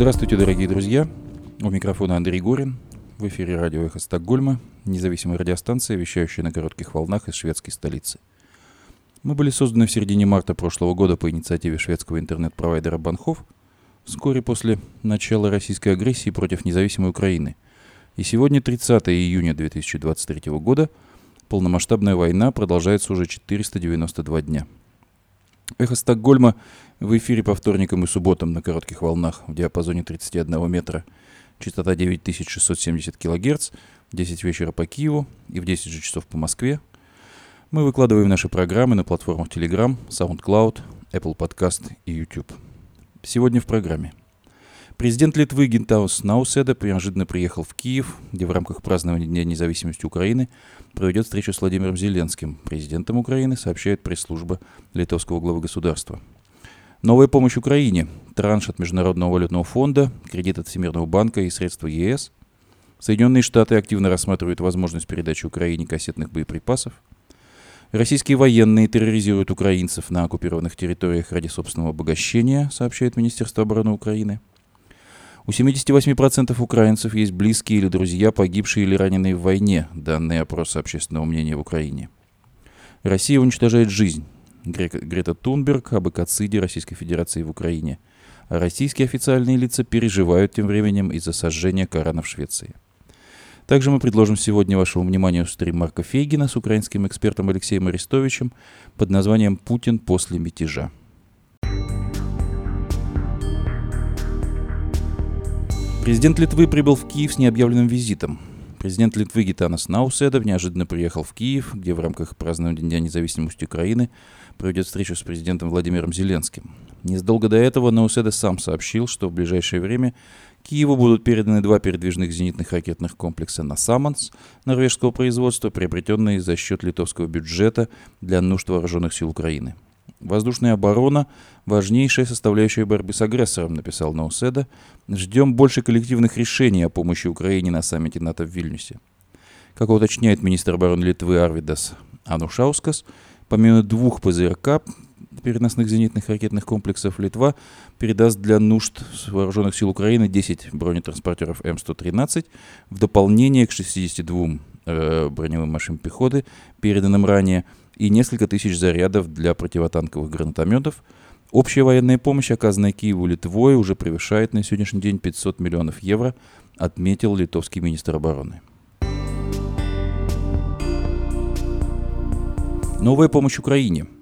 Здравствуйте, дорогие друзья. У микрофона Андрей Горин. В эфире радио «Эхо Стокгольма», независимая радиостанция, вещающая на коротких волнах из шведской столицы. Мы были созданы в середине марта прошлого года по инициативе шведского интернет-провайдера Банхов, вскоре после начала российской агрессии против независимой Украины. И сегодня, 30 июня 2023 года, полномасштабная война продолжается уже 492 дня. Эхо Стокгольма в эфире по вторникам и субботам на коротких волнах в диапазоне 31 метра, частота 9670 кГц, 10 вечера по Киеву и в 10 же часов по Москве. Мы выкладываем наши программы на платформах Telegram, SoundCloud, Apple Podcast и YouTube. Сегодня в программе. Президент Литвы Гентаус Науседа неожиданно приехал в Киев, где в рамках празднования Дня независимости Украины проведет встречу с Владимиром Зеленским, президентом Украины, сообщает пресс-служба литовского главы государства. Новая помощь Украине, транш от Международного валютного фонда, кредит от Всемирного банка и средства ЕС. Соединенные Штаты активно рассматривают возможность передачи Украине кассетных боеприпасов – Российские военные терроризируют украинцев на оккупированных территориях ради собственного обогащения, сообщает Министерство обороны Украины. У 78% украинцев есть близкие или друзья, погибшие или раненые в войне, данные опроса общественного мнения в Украине. Россия уничтожает жизнь. Грета Тунберг об экоциде Российской Федерации в Украине. Российские официальные лица переживают тем временем из-за сожжения Корана в Швеции. Также мы предложим сегодня вашему вниманию стрим Марка Фейгина с украинским экспертом Алексеем Арестовичем под названием «Путин после мятежа». Президент Литвы прибыл в Киев с необъявленным визитом. Президент Литвы Гитанас Науседов неожиданно приехал в Киев, где в рамках празднования Дня независимости Украины проведет встречу с президентом Владимиром Зеленским. Незадолго до этого Науседа сам сообщил, что в ближайшее время Киеву будут переданы два передвижных зенитных ракетных комплекса «Насаманс» норвежского производства, приобретенные за счет литовского бюджета для нужд вооруженных сил Украины. «Воздушная оборона – важнейшая составляющая борьбы с агрессором», написал Науседа. «Ждем больше коллективных решений о помощи Украине на саммите НАТО в Вильнюсе». Как уточняет министр обороны Литвы Арвидас Анушаускас, помимо двух ПЗРК, переносных зенитных ракетных комплексов Литва передаст для нужд вооруженных сил Украины 10 бронетранспортеров М113 в дополнение к 62 э, броневым машинам пехоты, переданным ранее, и несколько тысяч зарядов для противотанковых гранатометов. Общая военная помощь, оказанная Киеву Литвой, уже превышает на сегодняшний день 500 миллионов евро, отметил литовский министр обороны. Новая помощь Украине –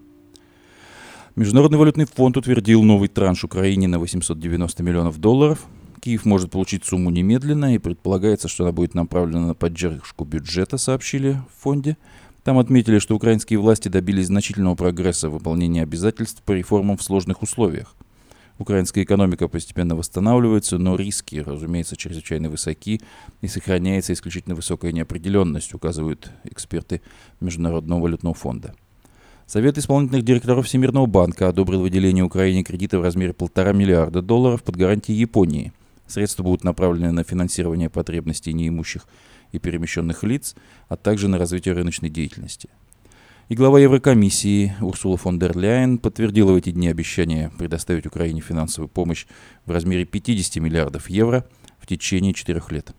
Международный валютный фонд утвердил новый транш Украине на 890 миллионов долларов. Киев может получить сумму немедленно, и предполагается, что она будет направлена на поддержку бюджета, сообщили в фонде. Там отметили, что украинские власти добились значительного прогресса в выполнении обязательств по реформам в сложных условиях. Украинская экономика постепенно восстанавливается, но риски, разумеется, чрезвычайно высоки и сохраняется исключительно высокая неопределенность, указывают эксперты Международного валютного фонда. Совет исполнительных директоров Всемирного банка одобрил выделение Украине кредита в размере полтора миллиарда долларов под гарантией Японии. Средства будут направлены на финансирование потребностей неимущих и перемещенных лиц, а также на развитие рыночной деятельности. И глава Еврокомиссии Урсула фон дер Ляйен подтвердила в эти дни обещание предоставить Украине финансовую помощь в размере 50 миллиардов евро в течение четырех лет.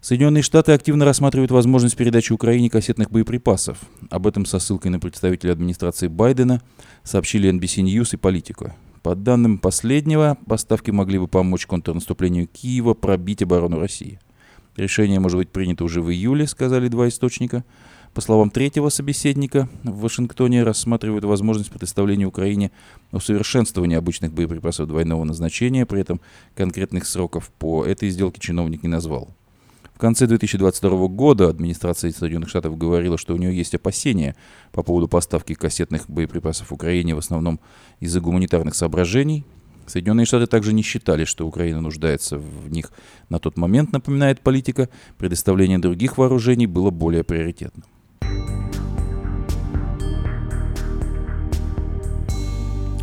Соединенные Штаты активно рассматривают возможность передачи Украине кассетных боеприпасов. Об этом со ссылкой на представителя администрации Байдена сообщили NBC News и Политика. По данным последнего, поставки могли бы помочь контрнаступлению Киева пробить оборону России. Решение может быть принято уже в июле, сказали два источника. По словам третьего собеседника, в Вашингтоне рассматривают возможность предоставления Украине усовершенствования обычных боеприпасов двойного назначения, при этом конкретных сроков по этой сделке чиновник не назвал. В конце 2022 года администрация Соединенных Штатов говорила, что у нее есть опасения по поводу поставки кассетных боеприпасов Украине, в основном из-за гуманитарных соображений. Соединенные Штаты также не считали, что Украина нуждается в них на тот момент, напоминает политика. Предоставление других вооружений было более приоритетным.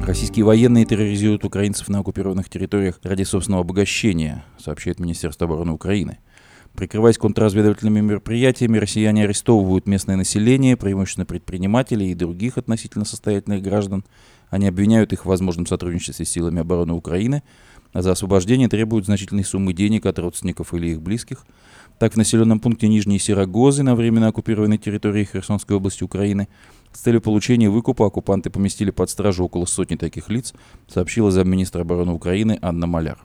Российские военные терроризируют украинцев на оккупированных территориях ради собственного обогащения, сообщает Министерство обороны Украины. Прикрываясь контрразведывательными мероприятиями, россияне арестовывают местное население, преимущественно предпринимателей и других относительно состоятельных граждан. Они обвиняют их в возможном сотрудничестве с силами обороны Украины, а за освобождение требуют значительные суммы денег от родственников или их близких. Так, в населенном пункте Нижние Сирогозы на временно оккупированной территории Херсонской области Украины с целью получения выкупа оккупанты поместили под стражу около сотни таких лиц, сообщила замминистра обороны Украины Анна Маляр.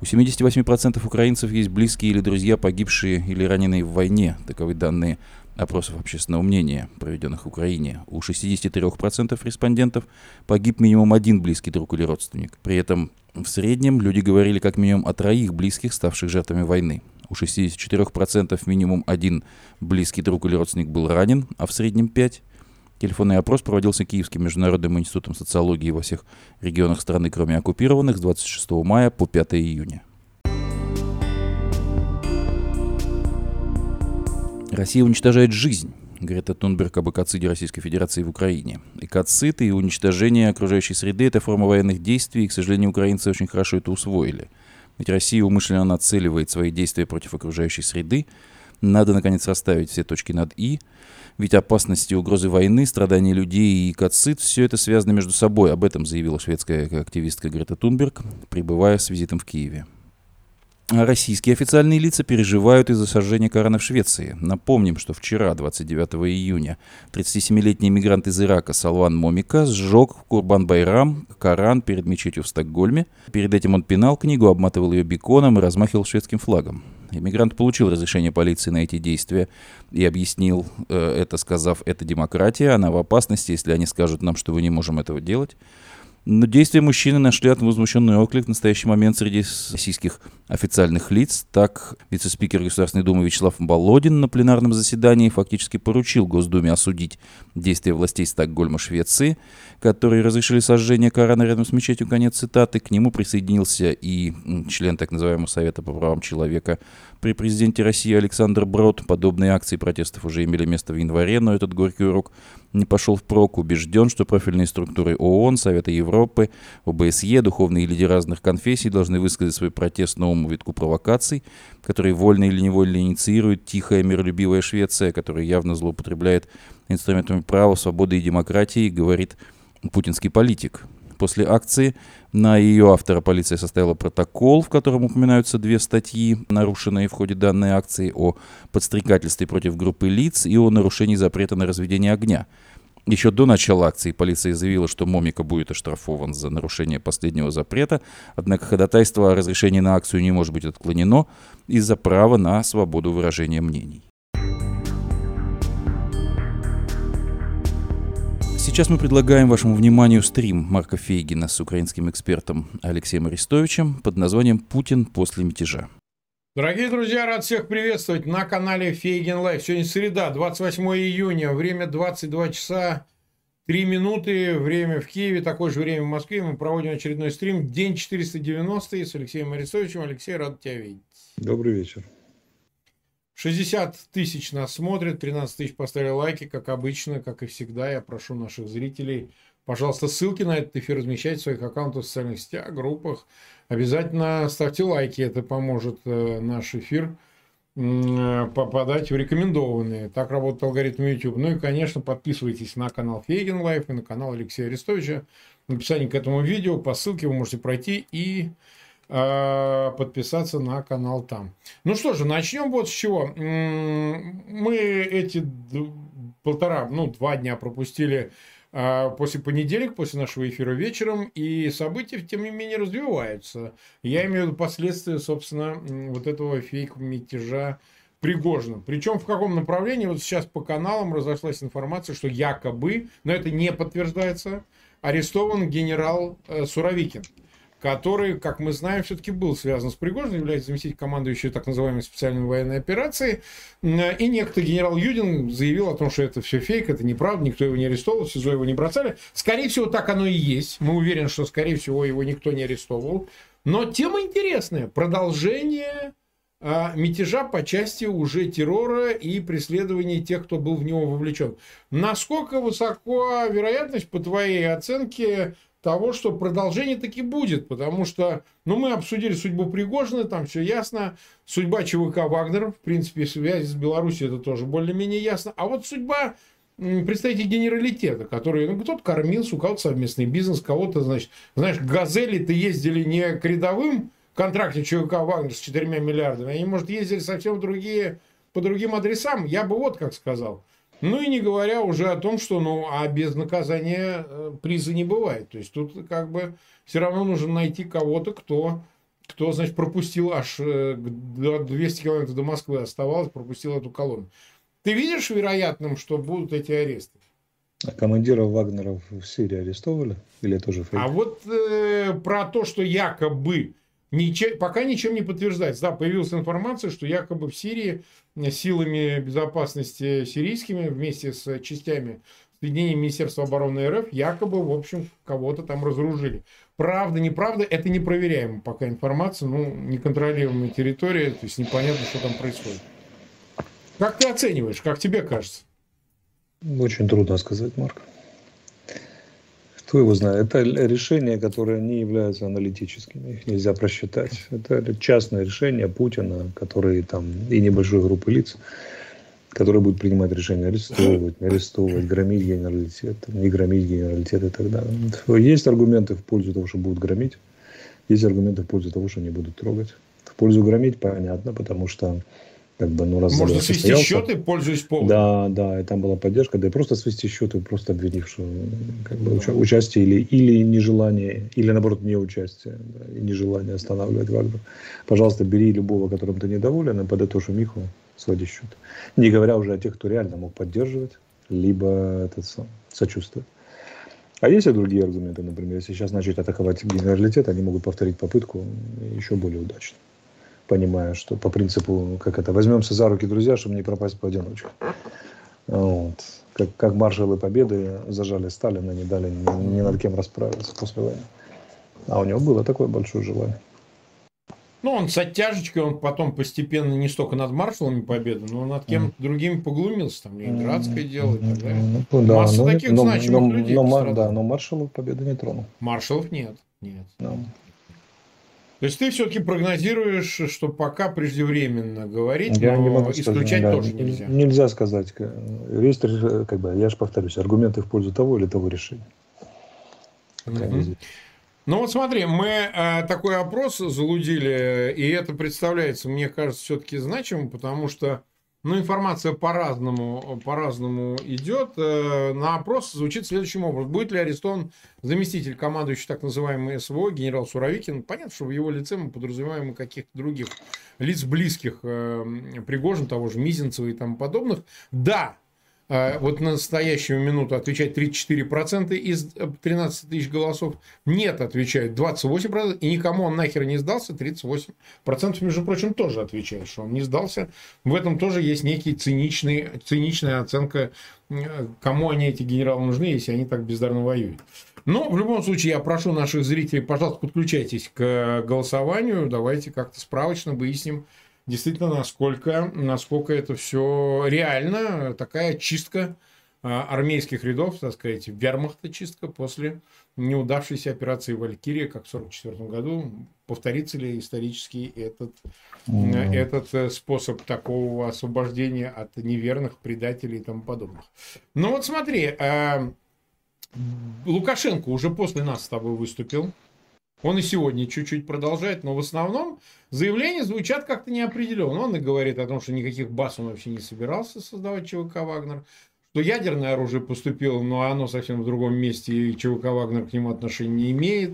У 78% украинцев есть близкие или друзья, погибшие или раненые в войне. Таковы данные опросов общественного мнения, проведенных в Украине. У 63% респондентов погиб минимум один близкий друг или родственник. При этом в среднем люди говорили как минимум о троих близких, ставших жертвами войны. У 64% минимум один близкий друг или родственник был ранен, а в среднем 5. Телефонный опрос проводился Киевским международным институтом социологии во всех регионах страны, кроме оккупированных, с 26 мая по 5 июня. Россия уничтожает жизнь. Грета Тунберг об экоциде Российской Федерации в Украине. Экоцид и уничтожение окружающей среды – это форма военных действий, и, к сожалению, украинцы очень хорошо это усвоили. Ведь Россия умышленно нацеливает свои действия против окружающей среды. Надо, наконец, расставить все точки над «и». Ведь опасности и угрозы войны, страдания людей и экоцид – все это связано между собой. Об этом заявила шведская активистка Грета Тунберг, прибывая с визитом в Киеве. Российские официальные лица переживают из-за сожжения Корана в Швеции. Напомним, что вчера, 29 июня, 37-летний иммигрант из Ирака Салван Момика сжег в Курбан-Байрам Коран перед мечетью в Стокгольме. Перед этим он пинал книгу, обматывал ее беконом и размахивал шведским флагом. Иммигрант получил разрешение полиции на эти действия и объяснил э, это, сказав, это демократия, она в опасности, если они скажут нам, что вы не можем этого делать. Но действия мужчины нашли возмущенный оклик в настоящий момент среди российских официальных лиц. Так, вице-спикер Государственной Думы Вячеслав Болодин на пленарном заседании фактически поручил Госдуме осудить действия властей Стокгольма, Швеции, которые разрешили сожжение Корана рядом с мечетью, конец цитаты. К нему присоединился и член так называемого Совета по правам человека при президенте России Александр Брод. Подобные акции протестов уже имели место в январе, но этот горький урок не пошел впрок. Убежден, что профильные структуры ООН, Совета Европы, ОБСЕ, духовные лидеры разных конфессий должны высказать свой протест новому витку провокаций, которые вольно или невольно инициирует тихая миролюбивая Швеция, которая явно злоупотребляет инструментами права, свободы и демократии, говорит путинский политик. После акции на ее автора полиция составила протокол, в котором упоминаются две статьи, нарушенные в ходе данной акции, о подстрекательстве против группы лиц и о нарушении запрета на разведение огня. Еще до начала акции полиция заявила, что Момика будет оштрафован за нарушение последнего запрета, однако ходатайство о разрешении на акцию не может быть отклонено из-за права на свободу выражения мнений. Сейчас мы предлагаем вашему вниманию стрим Марка Фейгина с украинским экспертом Алексеем Арестовичем под названием «Путин после мятежа». Дорогие друзья, рад всех приветствовать на канале Фейгин Live. Сегодня среда, 28 июня, время 22 часа 3 минуты, время в Киеве, такое же время в Москве. Мы проводим очередной стрим, день 490 с Алексеем Арестовичем. Алексей, рад тебя видеть. Добрый вечер. 60 тысяч нас смотрят, 13 тысяч поставили лайки, как обычно, как и всегда. Я прошу наших зрителей, пожалуйста, ссылки на этот эфир размещать в своих аккаунтах в социальных сетях, группах. Обязательно ставьте лайки, это поможет э, наш эфир попадать в рекомендованные. Так работает алгоритм YouTube. Ну и, конечно, подписывайтесь на канал Фейгин Live и на канал Алексея Арестовича. В описании к этому видео по ссылке вы можете пройти и Э, подписаться на канал там. Ну что же, начнем вот с чего. Мы эти полтора, ну, два дня пропустили после понедельника, после нашего эфира вечером, и события, тем не менее, развиваются. Я имею в виду последствия, собственно, вот этого фейк-мятежа Пригожина. Причем в каком направлении? Вот сейчас по каналам разошлась информация, что якобы, но это не подтверждается, арестован генерал э, Суровикин который, как мы знаем, все-таки был связан с Пригожиным, является заместителем командующего так называемой специальной военной операции. И некто генерал Юдин заявил о том, что это все фейк, это неправда, никто его не арестовал, СИЗО его не бросали. Скорее всего, так оно и есть. Мы уверены, что, скорее всего, его никто не арестовывал. Но тема интересная. Продолжение а, мятежа по части уже террора и преследования тех, кто был в него вовлечен. Насколько высока вероятность, по твоей оценке, того, что продолжение таки будет, потому что, ну, мы обсудили судьбу Пригожина, там все ясно, судьба ЧВК Вагнер, в принципе, связи с Беларусью это тоже более-менее ясно, а вот судьба представители генералитета, которые, ну, кто-то кормился, у кого-то совместный бизнес, кого-то, значит, знаешь, газели-то ездили не к рядовым контракте ЧВК Вагнер с 4 миллиардами, они, может, ездили совсем другие, по другим адресам, я бы вот как сказал. Ну и не говоря уже о том, что ну, а без наказания э, приза не бывает. То есть тут как бы все равно нужно найти кого-то, кто, кто значит, пропустил аж 200 э, километров до Москвы оставалось, пропустил эту колонну. Ты видишь вероятным, что будут эти аресты? А командиров Вагнеров в Сирии арестовали? Или тоже фейк? А вот э, про то, что якобы Ничем, пока ничем не подтверждается. Да, появилась информация, что якобы в Сирии силами безопасности сирийскими вместе с частями соединений Министерства обороны РФ якобы, в общем, кого-то там разоружили. Правда, неправда, это непроверяемая пока информация, ну, неконтролируемая территория, то есть непонятно, что там происходит. Как ты оцениваешь, как тебе кажется? Очень трудно сказать, Марк. Кто его знает? Это решения, которые не являются аналитическими, их нельзя просчитать. Это частное решение Путина, который там и небольшой группы лиц, которые будут принимать решения арестовывать, не арестовывать, громить генералитет, не громить генералитет и так далее. Есть аргументы в пользу того, что будут громить, есть аргументы в пользу того, что не будут трогать. В пользу громить понятно, потому что как бы, ну, раз Можно свести состоялся. счеты, пользуясь поводом. Да, да, и там была поддержка, да и просто свести счеты, просто обвинив, что как бы, да. участие или, или нежелание, или наоборот не участие, да, и нежелание останавливать Вагнер. Пожалуйста, бери любого, которым ты недоволен, и подытожь Миху, своди счет. Не говоря уже о тех, кто реально мог поддерживать, либо этот сам, сочувствовать. А есть и другие аргументы, например, если сейчас начать атаковать генералитет, они могут повторить попытку еще более удачно понимая, что по принципу, как это, возьмемся за руки, друзья, чтобы не пропасть поодиночке. Вот. Как, как маршалы Победы зажали Сталина, не дали ни, ни над кем расправиться после войны. А у него было такое большое желание. Ну, он с оттяжечкой, он потом постепенно не столько над маршалами Победы, но над кем-то mm. другим поглумился, там, Ленинградское дело и так далее. Ну, да, Масса но, таких но, значимых но, людей но, Да, но маршалов Победы не тронул. Маршалов нет, нет. No. То есть ты все-таки прогнозируешь, что пока преждевременно говорить, я но не могу исключать сказать, да, тоже нельзя. Нельзя сказать. Есть, как бы, я же повторюсь, аргументы в пользу того или того решения. Ну вот смотри, мы э, такой опрос залудили, и это представляется, мне кажется, все-таки значимым, потому что ну, информация по-разному, по-разному идет. Э, на опрос звучит следующим образом. Будет ли арестован заместитель командующий так называемый СВО, генерал Суровикин? Понятно, что в его лице мы подразумеваем каких-то других лиц близких э, Пригожин, того же Мизинцева и тому подобных. Да, вот на настоящую минуту отвечает 34% из 13 э, тысяч голосов. Нет, отвечают 28%. И никому он нахер не сдался. 38%, между прочим, тоже отвечают, что он не сдался. В этом тоже есть некий циничный, циничная оценка, кому они, эти генералы, нужны, если они так бездарно воюют. Но в любом случае я прошу наших зрителей, пожалуйста, подключайтесь к голосованию. Давайте как-то справочно выясним, действительно, насколько, насколько это все реально, такая чистка а, армейских рядов, так сказать, вермахта чистка после неудавшейся операции «Валькирия», как в 1944 году. Повторится ли исторически этот, mm-hmm. этот э, способ такого освобождения от неверных предателей и тому подобных? Ну вот смотри, а, Лукашенко уже после нас с тобой выступил. Он и сегодня чуть-чуть продолжает, но в основном заявления звучат как-то неопределенно. Он и говорит о том, что никаких баз он вообще не собирался создавать ЧВК «Вагнер», что ядерное оружие поступило, но оно совсем в другом месте, и ЧВК «Вагнер» к нему отношения не имеет.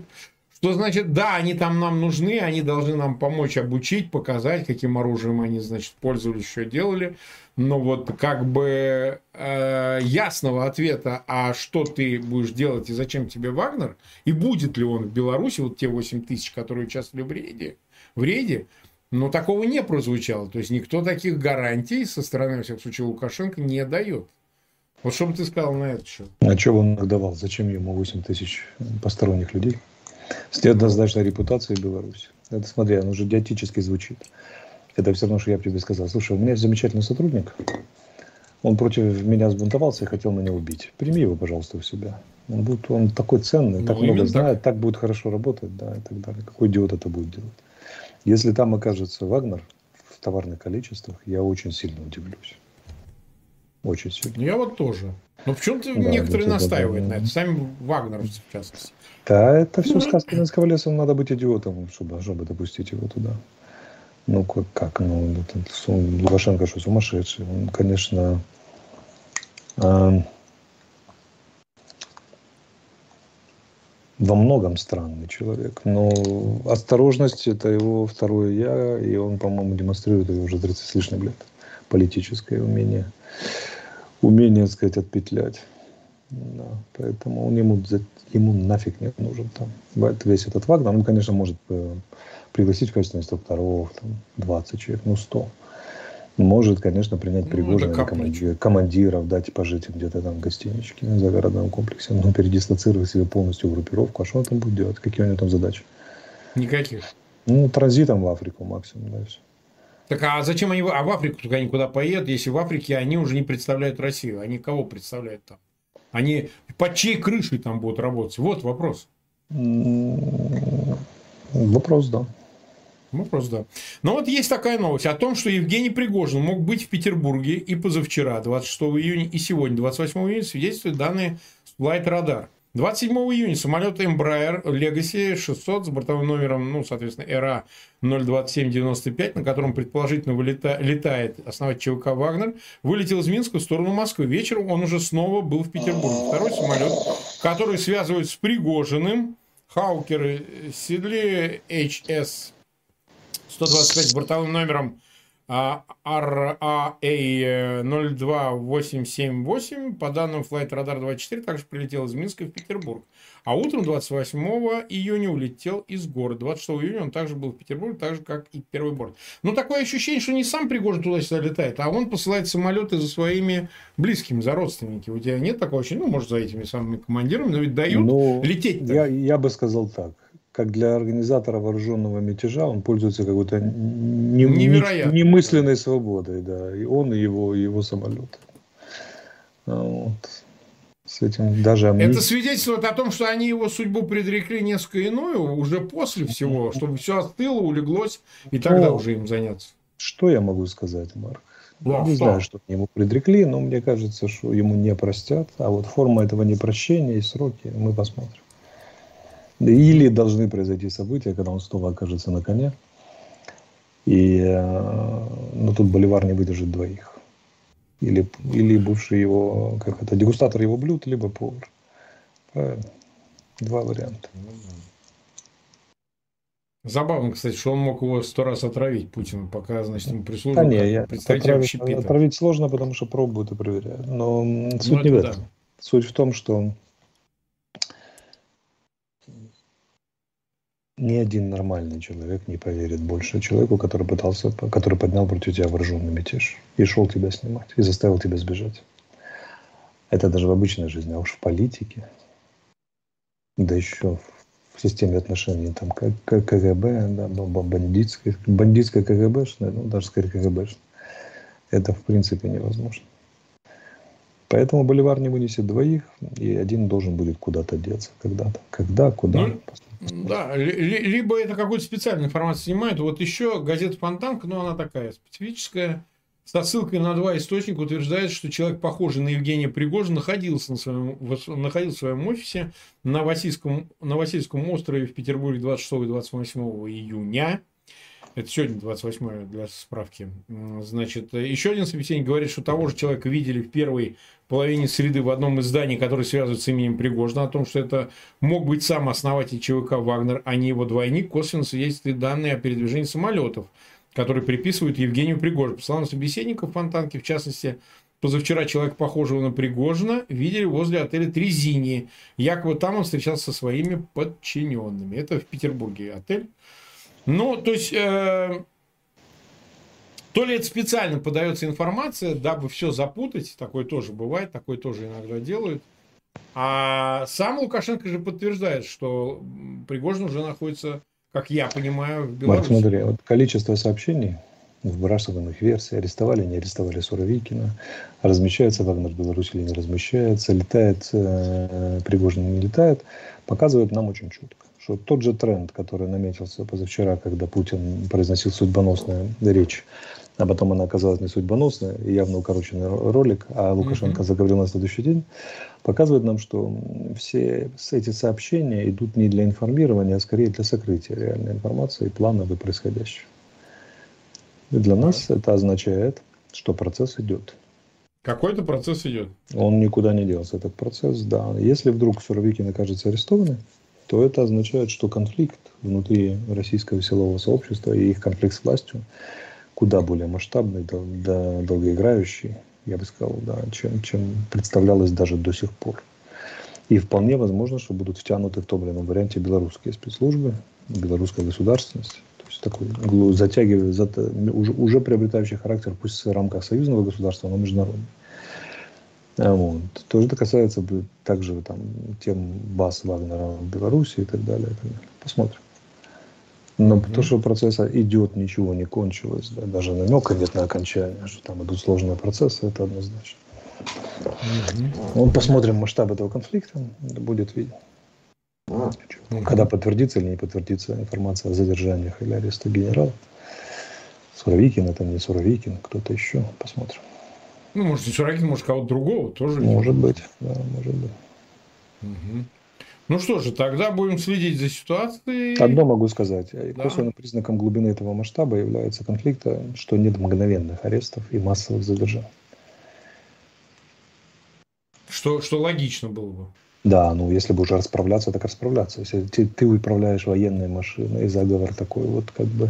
Что значит, да, они там нам нужны, они должны нам помочь обучить, показать, каким оружием они, значит, пользовались, что делали. Но вот как бы э, ясного ответа, а что ты будешь делать и зачем тебе Вагнер, и будет ли он в Беларуси, вот те 8 тысяч, которые участвовали в рейде, в рейде, но такого не прозвучало. То есть никто таких гарантий со стороны, во всяком случае, Лукашенко не дает. Вот что бы ты сказал на это счет? А что бы он давал? Зачем ему 8 тысяч посторонних людей? Неоднозначной репутацией Беларуси. Это, смотри, оно уже диатически звучит. Это все равно, что я бы тебе сказал. Слушай, у меня есть замечательный сотрудник. Он против меня сбунтовался и хотел меня убить. Прими его, пожалуйста, у себя. Он, будет, он такой ценный, ну, так много знает, так. так будет хорошо работать, да, и так далее. Какой идиот это будет делать? Если там окажется Вагнер в товарных количествах, я очень сильно удивлюсь. Очень сильно. Я вот тоже. Но почему-то да, некоторые настаивают на это. Сами вагнеровцы, в частности. Да, это все сказки Ненского леса. Надо быть идиотом, чтобы, чтобы допустить его туда. Ну, как? Ну, Лукашенко что, сумасшедший? Он, конечно, э, во многом странный человек. Но осторожность – это его второе «я», и он, по-моему, демонстрирует ее уже 30 с лишним лет. Политическое умение. Умение, так сказать, отпетлять. Да, поэтому он ему, ему нафиг не нужен там. Весь этот Вагнер, он, конечно, может э, пригласить в качестве инструкторов там, 20 человек, ну 100 может, конечно, принять Пригожина ну, командир, командиров, дать пожить где-то там в гостиничке, в загородном комплексе, но передислоцировать себе полностью группировку. А что он там будет делать? Какие у него там задачи? Никаких. Ну, транзитом в Африку максимум, да, все. Так а зачем они а в Африку только они куда поедут, если в Африке они уже не представляют Россию? Они кого представляют там? Они под чьей крышей там будут работать? Вот вопрос. Вопрос, да. Вопрос, да. Но вот есть такая новость о том, что Евгений Пригожин мог быть в Петербурге и позавчера, 26 июня, и сегодня, 28 июня, свидетельствуют данные Flight Radar. 27 июня самолет Embraer Legacy 600 с бортовым номером, ну, соответственно, ERA 02795, на котором предположительно вылета... летает основатель ЧВК «Вагнер», вылетел из Минска в сторону Москвы. Вечером он уже снова был в Петербурге. Второй самолет, который связывают с Пригожиным, Хаукеры Седли HS 125 с бортовым номером RAA02878 по данным Flight Radar 24 также прилетел из Минска в Петербург. А утром 28 июня улетел из города. 26 июня он также был в Петербурге, так же, как и первый борт. Но такое ощущение, что не сам Пригожин туда-сюда летает, а он посылает самолеты за своими близкими, за родственниками. У тебя нет такого ощущения? Ну, может, за этими самыми командирами, но ведь дают ну, лететь -то. Я, я бы сказал так как для организатора вооруженного мятежа, он пользуется какой-то не, немысленной свободой, да, и он, и его, и его самолет. А вот. С этим даже. Это свидетельствует о том, что они его судьбу предрекли несколько иную, уже после всего, чтобы все остыло, улеглось, и тогда ну, уже им заняться. Что я могу сказать, Марк? Да, не что? знаю, что ему предрекли, но мне кажется, что ему не простят. А вот форма этого непрощения и сроки мы посмотрим. Или должны произойти события, когда он снова окажется на коне. И э, ну, тут Боливар не выдержит двоих. Или, или бывший его, как это, дегустатор его блюд, либо повар. Правильно. Два варианта. Забавно, кстати, что он мог его сто раз отравить Путину, пока, значит, ему прислуживал. Да не, я, отравить, отравить сложно, потому что пробуют и проверяют. Но суть ну, не в этом. Да. Суть в том, что ни один нормальный человек не поверит больше человеку, который пытался, который поднял против тебя вооруженный мятеж и шел тебя снимать, и заставил тебя сбежать. Это даже в обычной жизни, а уж в политике, да еще в системе отношений там КГБ, да, бандитское, бандитское КГБ, ну даже скорее КГБ, это в принципе невозможно. Поэтому Боливар не вынесет двоих, и один должен будет куда-то деться когда-то. Когда, куда. Ну, да, либо это какую-то специальную информацию снимают. Вот еще газета Фонтанка, но она такая специфическая, со ссылкой на два источника утверждает, что человек, похожий на Евгения Пригожина, находился, на своем, находился в своем офисе на Васильском, на Васильском острове в Петербурге 26 и 28 июня. Это сегодня 28 для справки. Значит, еще один собеседник говорит, что того же человека видели в первой половине среды в одном из зданий, который связывают с именем Пригожина, о том, что это мог быть сам основатель ЧВК «Вагнер», а не его двойник, косвенно свидетельствует данные о передвижении самолетов, которые приписывают Евгению Пригожину. По словам собеседников Фонтанки, в частности, позавчера человек, похожего на Пригожина, видели возле отеля Трезини. Якобы там он встречался со своими подчиненными. Это в Петербурге отель. Ну, то есть, э, то ли это специально подается информация, дабы все запутать, такое тоже бывает, такое тоже иногда делают. А сам Лукашенко же подтверждает, что Пригожин уже находится, как я понимаю, в Беларуси. Марк, смотри, вот количество сообщений, выбрасываемых версий, арестовали, не арестовали Суровикина, размещается Вагнер в Беларуси или не размещается, летает э, Пригожин не летает, показывает нам очень четко что тот же тренд, который наметился позавчера, когда Путин произносил судьбоносную речь а потом она оказалась не судьбоносной, и явно укороченный ролик, а Лукашенко mm-hmm. заговорил на следующий день, показывает нам, что все эти сообщения идут не для информирования, а скорее для сокрытия реальной информации и планов и происходящего. И для нас это означает, что процесс идет. Какой-то процесс идет. Он никуда не делся, этот процесс, да. Если вдруг Суровикин окажется арестованным, то это означает, что конфликт внутри российского силового сообщества и их конфликт с властью куда более масштабный, да, долгоиграющий, я бы сказал, да, чем, чем представлялось даже до сих пор. И вполне возможно, что будут втянуты в том или ином варианте белорусские спецслужбы, белорусская государственность. То есть такой затягивает, уже, уже приобретающий характер, пусть в рамках союзного государства, но международный. А вот. То же это касается также там, тем баз Вагнера в Беларуси и так далее. И так далее. Посмотрим. Но mm-hmm. то, что процесс идет, ничего не кончилось, да, даже намека нет на окончание, что там идут сложные процессы, это однозначно. Mm-hmm. Ну, посмотрим масштаб этого конфликта, будет видно. Mm-hmm. Когда подтвердится или не подтвердится информация о задержаниях или аресте генерала. Суровикин, это не Суровикин, кто-то еще, посмотрим. Ну, может, Суровикин, может, кого-то другого тоже. Может быть, да, может быть. Угу. Ну что же, тогда будем следить за ситуацией. Одно могу сказать. Да. Косвенным признаком глубины этого масштаба является конфликта, что нет мгновенных арестов и массовых задержаний. Что, что логично было бы. Да, ну если бы уже расправляться, так расправляться. Если ты, ты управляешь военной машиной, и заговор такой вот как бы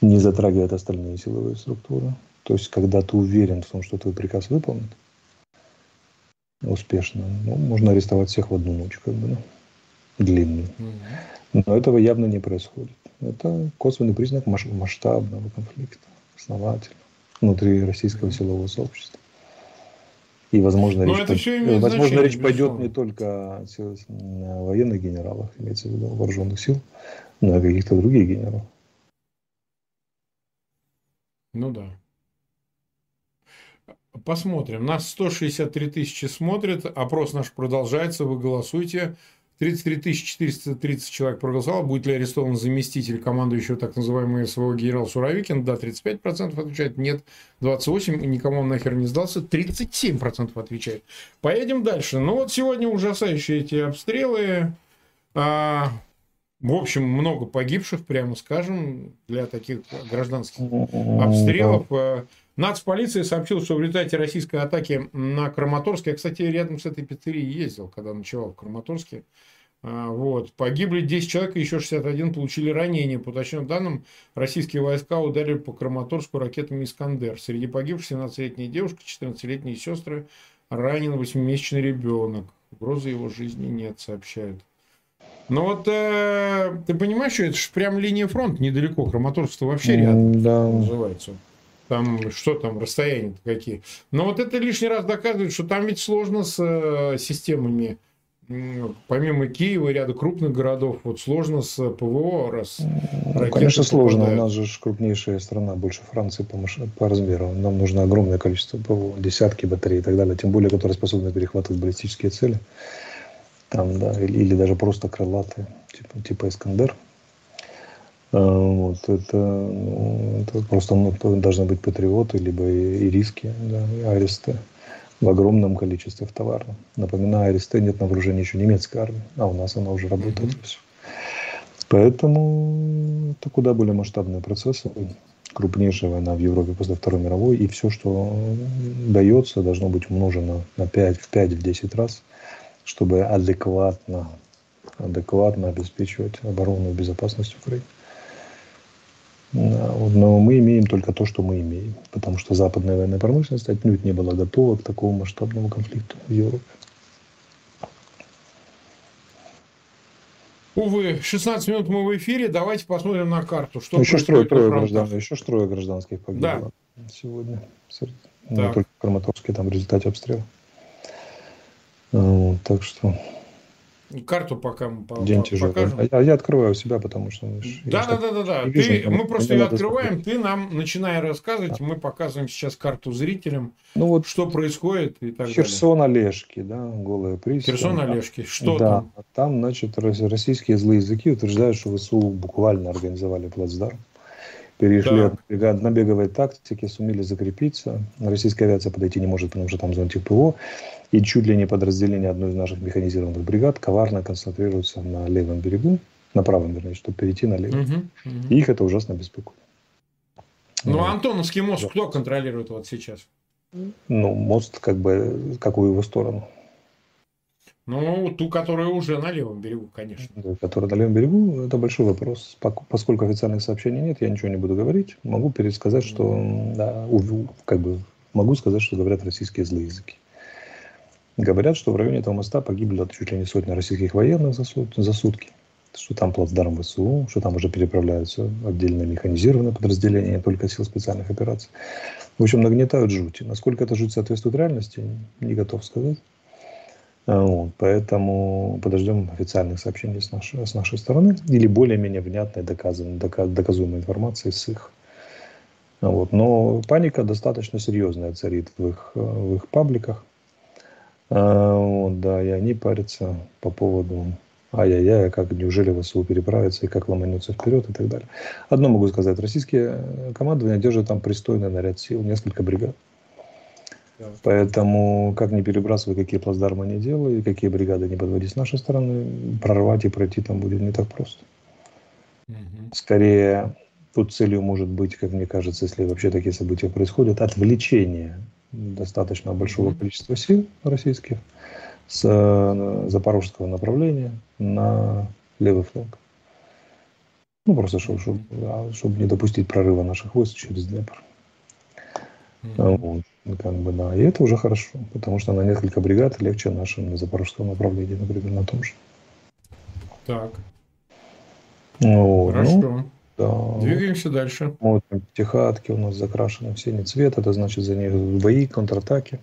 не затрагивает остальные силовые структуры. То есть, когда ты уверен в том, что твой приказ выполнен, успешно. Ну, можно арестовать всех в одну ночь, как бы, да? длинную. Но этого явно не происходит. Это косвенный признак масштабного конфликта, основательно, внутри российского силового сообщества. И, возможно, речь, пойдет, возможно, значение, речь пойдет не только о военных генералах, имеется в виду вооруженных сил, но и о каких-то других генералах. Ну да. Посмотрим. Нас 163 тысячи смотрят. Опрос наш продолжается. Вы голосуйте. 33 430 человек проголосовало. Будет ли арестован заместитель командующего так называемого СВО генерал Суровикин? Да, 35% отвечает. Нет, 28%. Никому он нахер не сдался. 37% отвечает. Поедем дальше. Ну вот сегодня ужасающие эти обстрелы. А, в общем, много погибших, прямо скажем, для таких гражданских обстрелов. Нацполиция сообщила, что в результате российской атаки на Краматорск, я, кстати, рядом с этой пиццерией ездил, когда ночевал в Краматорске, а, вот. Погибли 10 человек, и еще 61 получили ранения. По уточненным данным, российские войска ударили по Краматорску ракетами «Искандер». Среди погибших 17-летняя девушка, 14-летние сестры, ранен 8-месячный ребенок. Угрозы его жизни нет, сообщают. Но вот э, ты понимаешь, что это же прям линия фронта недалеко. Краматорск вообще рядом да. называется там что там, расстояния какие. Но вот это лишний раз доказывает, что там ведь сложно с э, системами, помимо Киева и ряда крупных городов, вот сложно с ПВО, раз ну, Конечно, сложно. У нас же крупнейшая страна, больше Франции по, маш... по размеру. Нам нужно огромное количество ПВО, десятки батарей и так далее, тем более, которые способны перехватывать баллистические цели. Там, да, или, или даже просто крылатые, типа, типа Искандер. А, вот, это, ну, это просто ну, должны быть патриоты, либо и, и риски, да, и аресты в огромном количестве в товарном. Напоминаю, аресты нет на вооружении еще немецкой армии, а у нас она уже работает. Mm-hmm. Поэтому это куда более масштабные процессы. Крупнейшая война в Европе после Второй мировой, и все, что дается, должно быть умножено на 5, в 5, в 10 раз, чтобы адекватно, адекватно обеспечивать оборонную безопасность Украины. Но мы имеем только то, что мы имеем, потому что западная военная промышленность отнюдь не была готова к такому масштабному конфликту в Европе. Увы, 16 минут мы в эфире. Давайте посмотрим на карту. Что еще, трое, трое граждан, еще трое гражданских погибло да. сегодня. Не только в Краматорске, там в результате обстрела. Так что Карту пока мы День тяжелый. покажем. А я открываю себя, потому что... Да, да, да, да, да. Ты, вижу, мы просто ее открываем, смотреть. ты нам, начиная рассказывать, да. мы показываем сейчас карту зрителям, ну, вот что происходит и так Херсон далее. Олежки, да, голые пристань. Херсон Олежки, что да, там? Там, значит, российские злые языки утверждают, что ВСУ буквально организовали плацдарм перешли от набега- набеговой тактики, сумели закрепиться. Российская авиация подойти не может, потому что там зонтик ПВО. И чуть ли не подразделение одной из наших механизированных бригад коварно концентрируется на левом берегу, на правом, вернее, чтобы перейти на левый. Мгм, мгм. И их это ужасно беспокоит. Ну, Вот. Антоновский мост Да. кто контролирует вот сейчас? Ну, мост, как бы, какую его сторону? Ну, ту, которая уже на левом берегу, конечно. Который на левом берегу, это большой вопрос. Поскольку официальных сообщений нет, я ничего не буду говорить. Могу пересказать, что, да, как бы, могу сказать, что говорят российские злые языки. Говорят, что в районе этого моста погибли чуть ли не сотня российских военных за, сут- за сутки. Что там плацдарм ВСУ, что там уже переправляются отдельные механизированные подразделения, только сил специальных операций. В общем, нагнетают жути. Насколько эта жуть соответствует реальности, не готов сказать. А, Вот, поэтому подождем официальных сообщений с нашей, с нашей стороны или более-менее внятной доказанной, дока- доказуемой информации с их. А Вот. Но паника достаточно серьезная царит в их, в их пабликах. А, Вот, да, и они парятся по поводу ай-яй-яй, а как неужели ВСУ переправится и как ломанется вперед и так далее. Одно могу сказать, российские э, командования держат там пристойный наряд сил, несколько бригад. Поэтому, как не перебрасывай, какие плацдармы не делай, какие бригады не подводи с нашей стороны, прорвать и пройти там будет не так просто. Скорее, тут целью может быть, как мне кажется, если вообще такие события происходят, отвлечение достаточно большого количества сил российских с э, запорожского направления на левый фланг. Ну, просто чтобы, не допустить прорыва наших войск через Днепр. А, Мгм. Вот, ну, как бы, да. И это уже хорошо, потому что на несколько бригад легче нашим на запорожском направлении, например, на том же. Так, ну, хорошо. да. Двигаемся дальше. Смотрим, техатки у нас закрашены в синий цвет, это значит за них бои, контратаки.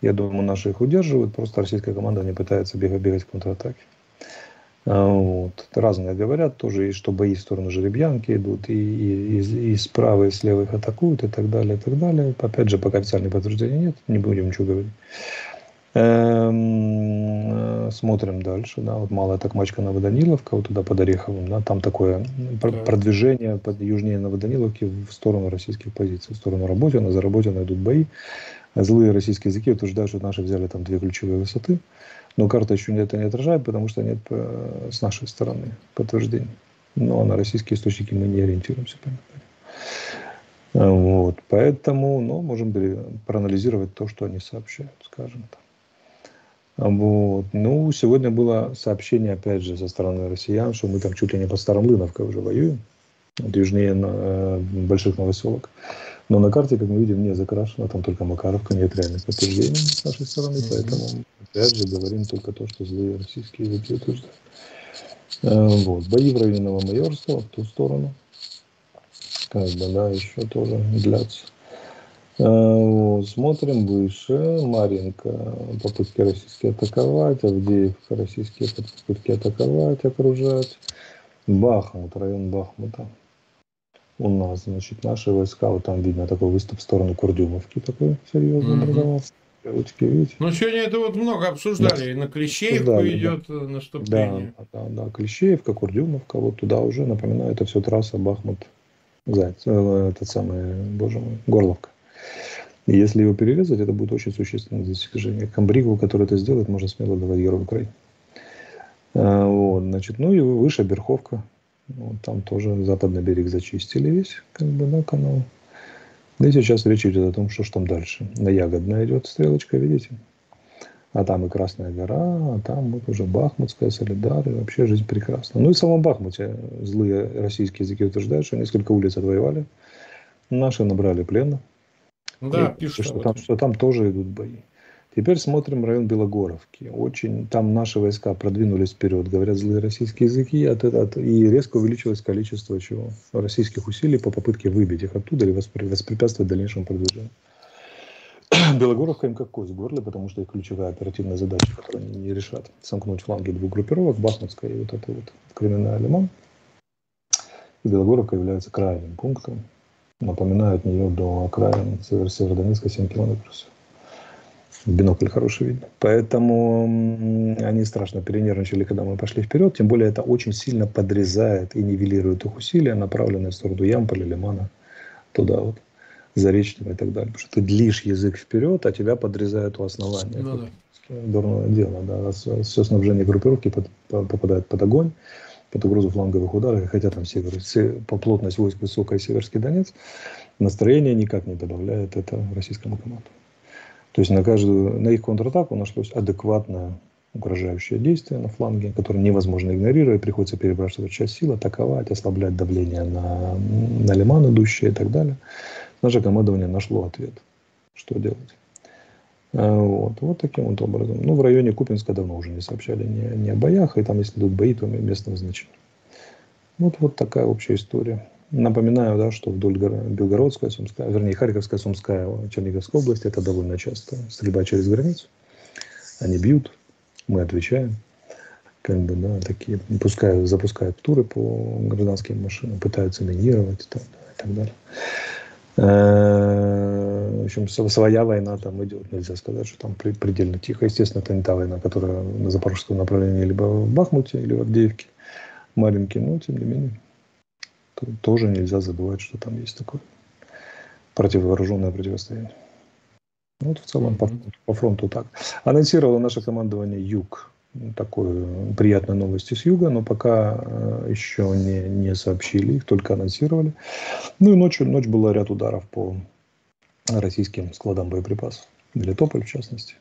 Я думаю, наши их удерживают, просто российская команда не пытается бегать, бегать в контратаке. А, Вот. Разные говорят тоже, и что бои в сторону жеребьянки идут, и, и, и, и справа, и слева их атакуют, и так далее, и так далее. Опять же, пока официальных подтверждений нет, не будем ничего говорить. Эм, э, Смотрим дальше, да, вот малая такмачка Новоданиловка, вот туда под Ореховым, да, там такое Так. продвижение под южнее Новоданиловки в сторону российских позиций, в сторону Работина, за Работина идут бои. Злые российские языки утверждают, что наши взяли там две ключевые высоты, но карта еще это не отражает, потому что нет э, с нашей стороны подтверждений. Но на российские источники мы не ориентируемся, понятно. Вот, поэтому, ну, можем проанализировать то, что они сообщают, скажем так. Вот. Ну, сегодня было сообщение, опять же, со стороны россиян, что мы там чуть ли не под Старомлыновкой уже воюем, вот южнее на, э, больших новоселок. Но на карте, как мы видим, не закрашено, там только Макаровка, нет реальных подтверждений с нашей стороны, Мгм. поэтому, опять же, говорим только то, что злые российские языки утверждают. Э, Вот. Бои в районе Новомайорства, в ту сторону, как бы, да, еще тоже длятся. Э, Вот, смотрим выше. Маринка, попытки российские атаковать. Авдеевка, российские попытки атаковать, окружать. Бахмут, район Бахмута. У нас, значит, наши войска, вот там видно такой выступ в сторону Курдюмовки такой серьезный Мгм. образовался. Стрелочки, видите? Ну, сегодня это вот много обсуждали. И на Клещеевку Обсуждали, да. идет э, Да, наступление. да, да. Клещеевка, Курдюмовка, вот туда уже, напоминаю, это все трасса Бахмут, Заяц, э, этот самый, боже мой, Горловка. Если его перерезать, это будет очень существенное достижение. Камбригу, который это сделает, можно смело давать Герой Украины. А, Вот, значит, ну и выше Берховка. Вот, там тоже западный берег зачистили весь, как бы, да, канал. Да и сейчас речь идет о том, что ж там дальше. На Ягодная идет стрелочка, видите? А там и Красная гора, а там вот уже Бахмутская, Солидар, и вообще жизнь прекрасна. Ну и в самом Бахмуте злые российские языки утверждают, что несколько улиц отвоевали. Наши набрали плена. Да, И пишут. что там, что там тоже идут бои. Теперь смотрим район Белогоровки. Очень там наши войска продвинулись вперед, говорят злые российские языки, от, от- и резко увеличилось количество чего? российских усилий по попытке выбить их оттуда или воспре- воспрепятствовать дальнейшему продвижению. Белогоровка им как кость в горле, потому что их ключевая оперативная задача, которую они не решат, сомкнуть фланги двух группировок, Бахмутская и вот это вот криминальный Лиман. И Белогоровка является крайним пунктом. Напоминаю, от нее до окраин Север- Северодонецка 7 километров. В бинокль хороший видно. Поэтому они страшно перенервничали, когда мы пошли вперед. Тем более это очень сильно подрезает и нивелирует их усилия, направленные в сторону Ямполя, Лимана, туда вот, Заречного и так далее. Потому что ты длишь язык вперед, а тебя подрезают у основания. Ну, да. Дурное дело, да. Все снабжение группировки попадает под огонь под угрозу фланговых ударов, хотя там север, по плотность войск высокая Северский Донец, настроение никак не добавляет это российскому команду. То есть на каждую, на их контратаку нашлось адекватное угрожающее действие на фланге, которое невозможно игнорировать, приходится перебрасывать часть сил, атаковать, ослаблять давление на, на лиман идущие и так далее. Наше командование нашло ответ, что делать. А, вот, вот таким вот образом. Ну, в районе Купинска давно уже не сообщали ни, ни о боях, и там, если идут бои, то местного значения. Вот, вот такая общая история. Напоминаю, да, что вдоль Белгородская, Сумская, вернее, Харьковская, Сумская, Черниговская область, это довольно часто стрельба через границу. Они бьют, мы отвечаем. Как бы, да, такие, пускают, запускают туры по гражданским машинам, пытаются минировать там, и так далее. В общем, своя война там идет. Нельзя сказать, что там предельно тихо. Естественно, это не та война, которая на запорожском направлении либо в Бахмуте, или в Авдеевке, Маринке, но тем не менее тоже нельзя забывать, что там есть такое противовооруженное противостояние. Ну, вот в целом по, по фронту так. Анонсировало наше командование Юг. Такую приятную новость из Юга, но пока э, еще не, не сообщили, их только анонсировали. Ну и ночью, ночь была ряд ударов по российским складам боеприпасов. Мелитополь, в частности,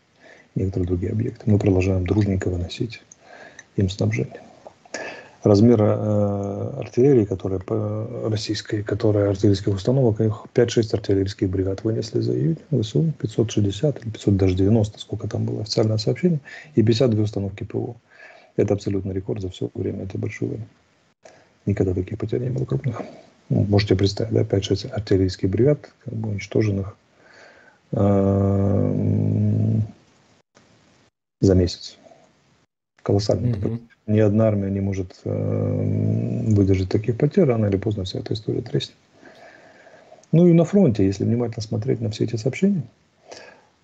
некоторые другие объекты. Мы продолжаем дружненько выносить им снабжение размер э, артиллерии, которая по российской, которая артиллерийских установок, их 5-6 артиллерийских бригад вынесли за июнь, ВСУ 560 или 500, даже 90, сколько там было официальное сообщение, и 52 установки ПВО. Это абсолютный рекорд за все время этой большой войны. Никогда таких потерь не было крупных. Ну, можете представить, да, 5-6 артиллерийских бригад, как бы уничтоженных э, за месяц. Колоссальный mm-hmm ни одна армия не может э, выдержать таких потерь, рано или поздно вся эта история треснет. Ну и на фронте, если внимательно смотреть на все эти сообщения,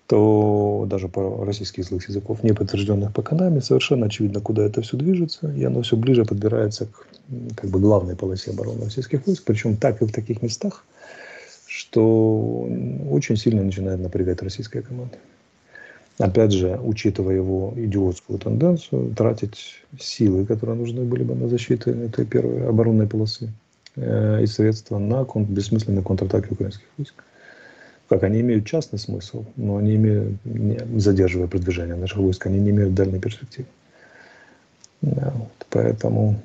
то даже по российских злых языков, не подтвержденных пока нами, совершенно очевидно, куда это все движется, и оно все ближе подбирается к как бы, главной полосе обороны российских войск, причем так и в таких местах, что очень сильно начинает напрягать российская команда опять же, учитывая его идиотскую тенденцию, тратить силы, которые нужны были бы на защиту этой первой оборонной полосы э, и средства на кон- бессмысленные контратаки украинских войск. Как они имеют частный смысл, но они имеют, не, задерживая продвижение наших войск, они не имеют дальней перспективы. Да, вот, поэтому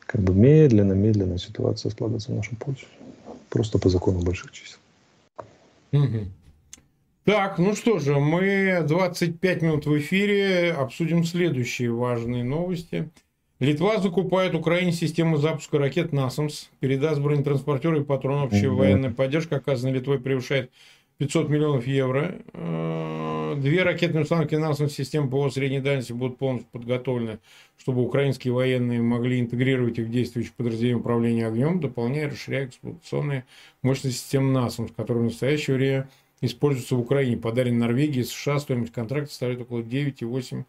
как бы медленно-медленно ситуация складывается в нашу пользу. Просто по закону больших чисел. Угу. Так, ну что же, мы 25 минут в эфире, обсудим следующие важные новости. Литва закупает Украине систему запуска ракет «Насамс», передаст бронетранспортеры и патроны. Общая mm военная поддержка, оказанная Литвой, превышает 500 миллионов евро. Э, две ракетные установки «Насамс» системы ПВО средней дальности будут полностью подготовлены, чтобы украинские военные могли интегрировать их в действующие подразделения управления огнем, дополняя и расширяя эксплуатационные мощности системы «Насамс», которые в настоящее время используется в Украине. Подарен Норвегии, США. Стоимость контракта составляет около 9,8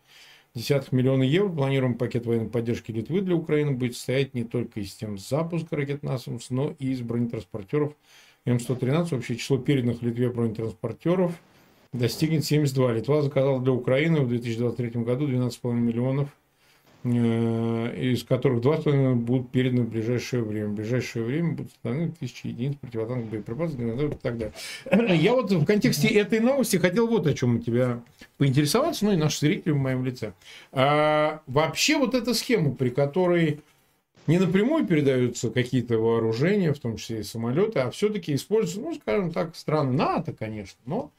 миллиона евро. Планируемый пакет военной поддержки Литвы для Украины будет состоять не только из систем запуска ракет «Насамс», но и из бронетранспортеров М113. Общее число переданных Литве бронетранспортеров достигнет 72. Литва заказала для Украины в 2023 году 12,5 миллионов из которых 2,5 будут переданы в ближайшее время. В ближайшее время будут установлены тысячи единиц противотанковых боеприпасов и так далее. Я вот в контексте этой новости хотел вот о чем у тебя поинтересоваться, ну и наши зрители в моем лице. А, вообще вот эта схема, при которой не напрямую передаются какие-то вооружения, в том числе и самолеты, а все-таки используются, ну, скажем так, страны НАТО, конечно, но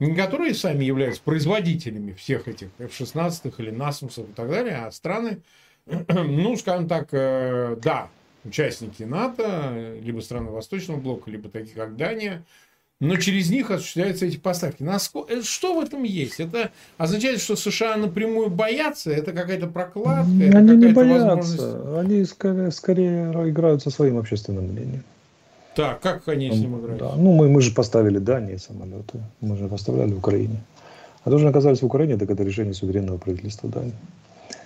не которые сами являются производителями всех этих F-16 или насмусов и так далее, а страны, ну, скажем так, э, да, участники НАТО, либо страны Восточного блока, либо такие, как Дания, но через них осуществляются эти поставки. Насколько, э, что в этом есть? Это означает, что США напрямую боятся? Это какая-то прокладка? Они это не боятся. Возможность... Они скорее, скорее играют со своим общественным мнением. Так, как они с ним играют? Да. Ну, мы, мы же поставили Дании самолеты. Мы же поставляли Украине. А то, что оказались в Украине, так это решение суверенного правительства Дании.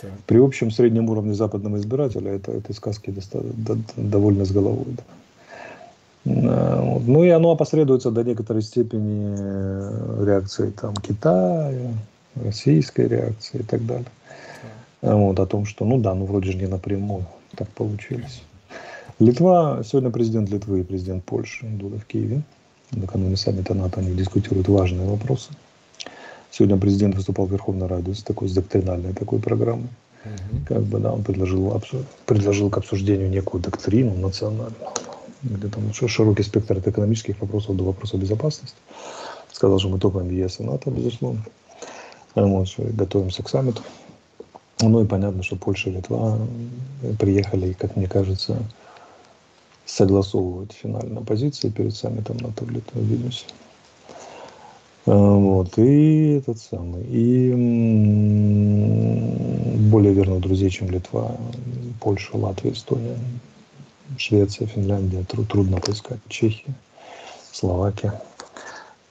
Так. При общем среднем уровне западного избирателя это, этой сказки доста- до- довольно с головой. Да. Вот. Ну и оно опосредуется до некоторой степени э, реакцией там, Китая, российской реакции и так далее. А, Вот, о том, что, ну да, ну вроде же не напрямую так получилось. Литва, сегодня президент Литвы и президент Польши Дуда в Киеве. Накануне саммита НАТО они дискутируют важные вопросы. Сегодня президент выступал в Верховной Раде с такой, с доктринальной такой программой. Мгм. Как бы, да, он предложил, предложил к обсуждению некую доктрину национальную, где там ши- широкий спектр от экономических вопросов до вопросов безопасности. Сказал, что мы топаем в ЕС и НАТО, безусловно. Вот, что готовимся к саммиту. Ну и понятно, что Польша и Литва э, приехали, как мне кажется, согласовывать финальные позиции перед саммитом НАТО в Литве, Вильнюсе. А, Вот, и этот самый, и более верных друзей, чем Литва, Польша, Латвия, Эстония, Швеция, Финляндия, тру- трудно поискать, Чехия, Словакия.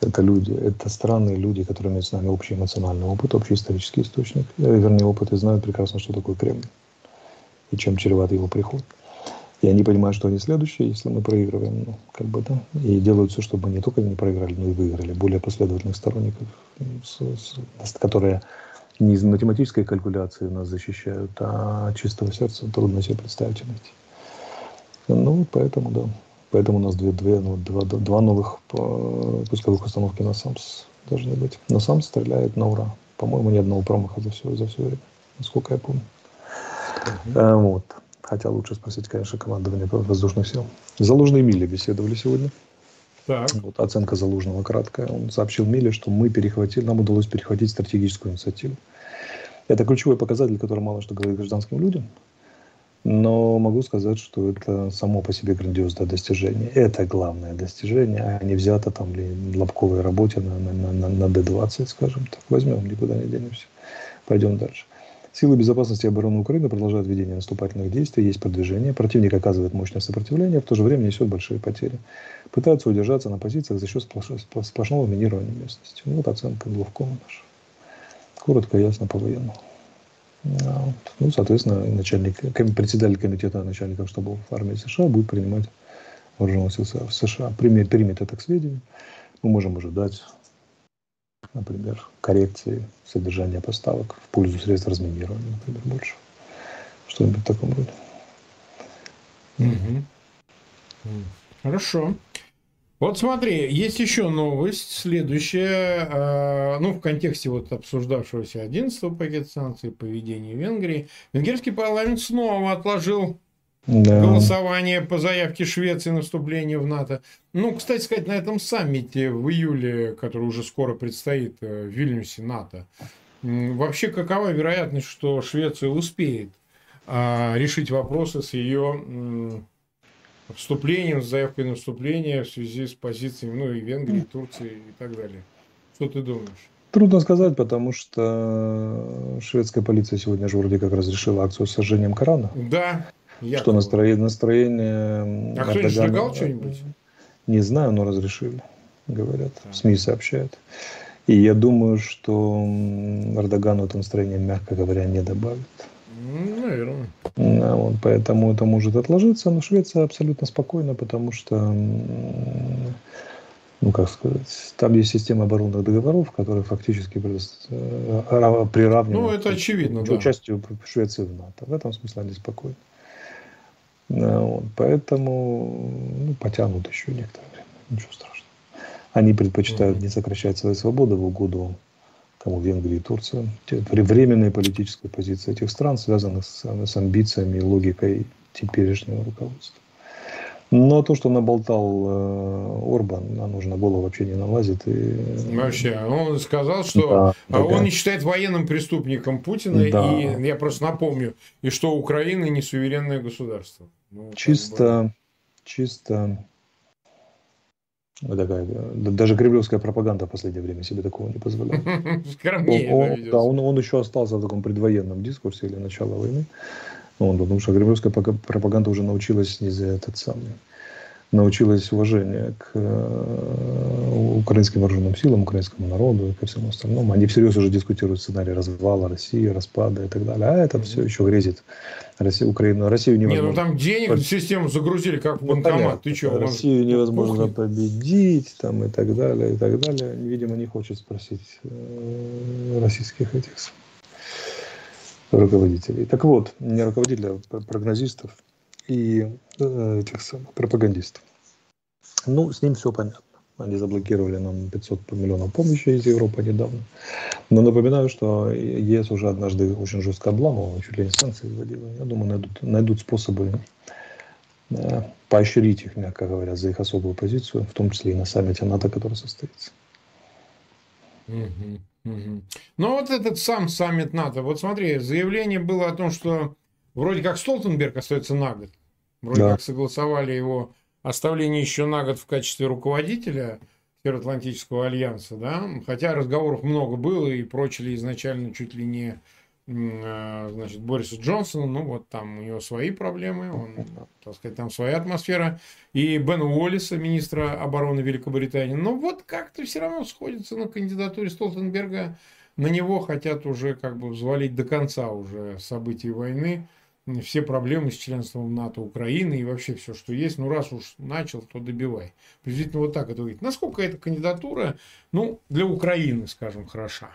Это люди, это страны, люди, которые имеют с нами общий эмоциональный опыт, общий исторический источник, э, вернее, опыт и знают прекрасно, что такое Кремль и чем чреват его приход. И они понимают, что они следующие, если мы проигрываем, ну, как бы, да, и делают все, чтобы не только не проиграли, но и выиграли. Более последовательных сторонников, с- с- которые не из математической калькуляции нас защищают, а от чистого сердца трудно себе представить и найти. Ну, поэтому, да. Поэтому у нас две, две, ну, два, два новых э, пусковых установки на САМС должны быть. Но САМС стреляет на ура. По-моему, ни одного промаха за все, за все время, насколько я помню. Э, Вот. Хотя лучше спросить, конечно, командование воздушных сил. Залужный и Милли беседовали сегодня. Так. Вот оценка Залужного краткая. Он сообщил Миле, что мы перехватили, нам удалось перехватить стратегическую инициативу. Это ключевой показатель, который мало что говорит гражданским людям. Но могу сказать, что это само по себе грандиозное достижение. Это главное достижение, а не взято там ли лобковой работе на, на, на, на D20, скажем так. Возьмем, никуда не денемся. Пойдем дальше. Силы безопасности и обороны Украины продолжают ведение наступательных действий, есть продвижение. Противник оказывает мощное сопротивление, в то же время несет большие потери. Пытаются удержаться на позициях за счет сплошного минирования местности. Вот оценка главкома наша. Коротко, ясно, по-военному. Да, вот. Ну, соответственно, начальник, председатель комитета начальников штабов армии США будет принимать вооруженных сил США. Примет, примет это к сведению. Мы можем ожидать, например, коррекции содержания поставок в пользу средств разминирования, например, больше. Что-нибудь в таком роде. Хорошо. Вот смотри, есть еще новость, следующая, э, ну, в контексте вот обсуждавшегося 11 пакета санкций, поведения Венгрии. Венгерский парламент снова отложил Да. голосование по заявке Швеции на вступление в НАТО. Ну, кстати сказать, на этом саммите в июле, который уже скоро предстоит э, в Вильнюсе НАТО, вообще какова вероятность, что Швеция успеет а, решить вопросы с ее м, вступлением, с заявкой на вступление в связи с позициями, ну, и Венгрии, и Турции и так далее. Что ты думаешь? Трудно сказать, потому что шведская полиция сегодня же вроде как разрешила акцию с сожжением Корана. Да, я Что настроение, настроение А кто-нибудь сжигал что-нибудь? Не знаю, но разрешили, говорят. Так. СМИ сообщают. И я думаю, что Эрдогану это настроение, мягко говоря, не добавит. Наверное. Да, вот, поэтому это может отложиться, но Швеция абсолютно спокойна, потому что, ну как сказать, там есть система оборонных договоров, которые фактически э, ра- приравнивают Ну, это очевидно, к да. участию Швеции в НАТО. В этом смысле они спокойны. Вот, поэтому ну, потянут еще некоторое время, ничего страшного. Они предпочитают не сокращать свои свободы в угоду кому Венгрии и Турции. Те вре- Временные политические позиции этих стран, связанных с, с амбициями и логикой теперешнего руководства. Но то, что наболтал э, Орбан, оно же на голову вообще не налазит. И, Вообще, он сказал, что Да, а он да. не считает военным преступником Путина, Да. и я просто напомню, и что Украина не суверенное государство. Ну, чисто, чисто такая, да, даже кремлевская пропаганда в последнее время себе такого не позволяет. скромнее, Он, да, он- да, он, он еще остался в таком предвоенном дискурсе или начала войны. Он, потому что кремлевская пропаганда уже научилась не за этот самый научилась уважение к э, украинским вооруженным силам, украинскому народу и ко всему остальному. Они всерьез уже дискутируют сценарий развала России, распада и так далее. А это все еще грезит Россию, Украину. Россию невозможно... Не, ну там денег в систему загрузили, как в ну, банкомат. Ты что, Россию невозможно Кухни. победить там, и так далее, и так далее. Видимо, не хочет спросить э, российских этих руководителей. Так вот, не руководителей, а прогнозистов и э, этих самых пропагандистов. Ну, с ним все понятно. Они заблокировали нам 500 миллионов помощи из Европы недавно. Но напоминаю, что ЕС уже однажды очень жестко обламывал, чуть ли не санкции вводила. Я думаю, найдут, найдут способы э, поощрить их, мягко говоря, за их особую позицию, в том числе и на саммите НАТО, который состоится. Угу, угу. Ну вот этот сам саммит НАТО. Вот смотри, заявление было о том, что вроде как Столтенберг остается на год. Вроде да. как согласовали его оставление еще на год в качестве руководителя Североатлантического альянса, да, хотя разговоров много было и прочили изначально чуть ли не значит, Бориса Джонсона, ну вот там у него свои проблемы, он, так сказать, там своя атмосфера, и Бена Уоллиса, министра обороны Великобритании, но вот как-то все равно сходится на кандидатуре Столтенберга, на него хотят уже как бы взвалить до конца уже событий войны, все проблемы с членством НАТО Украины и вообще все, что есть. Ну, раз уж начал, то добивай. Приблизительно вот так это говорит. Насколько эта кандидатура, ну, для Украины, скажем, хороша?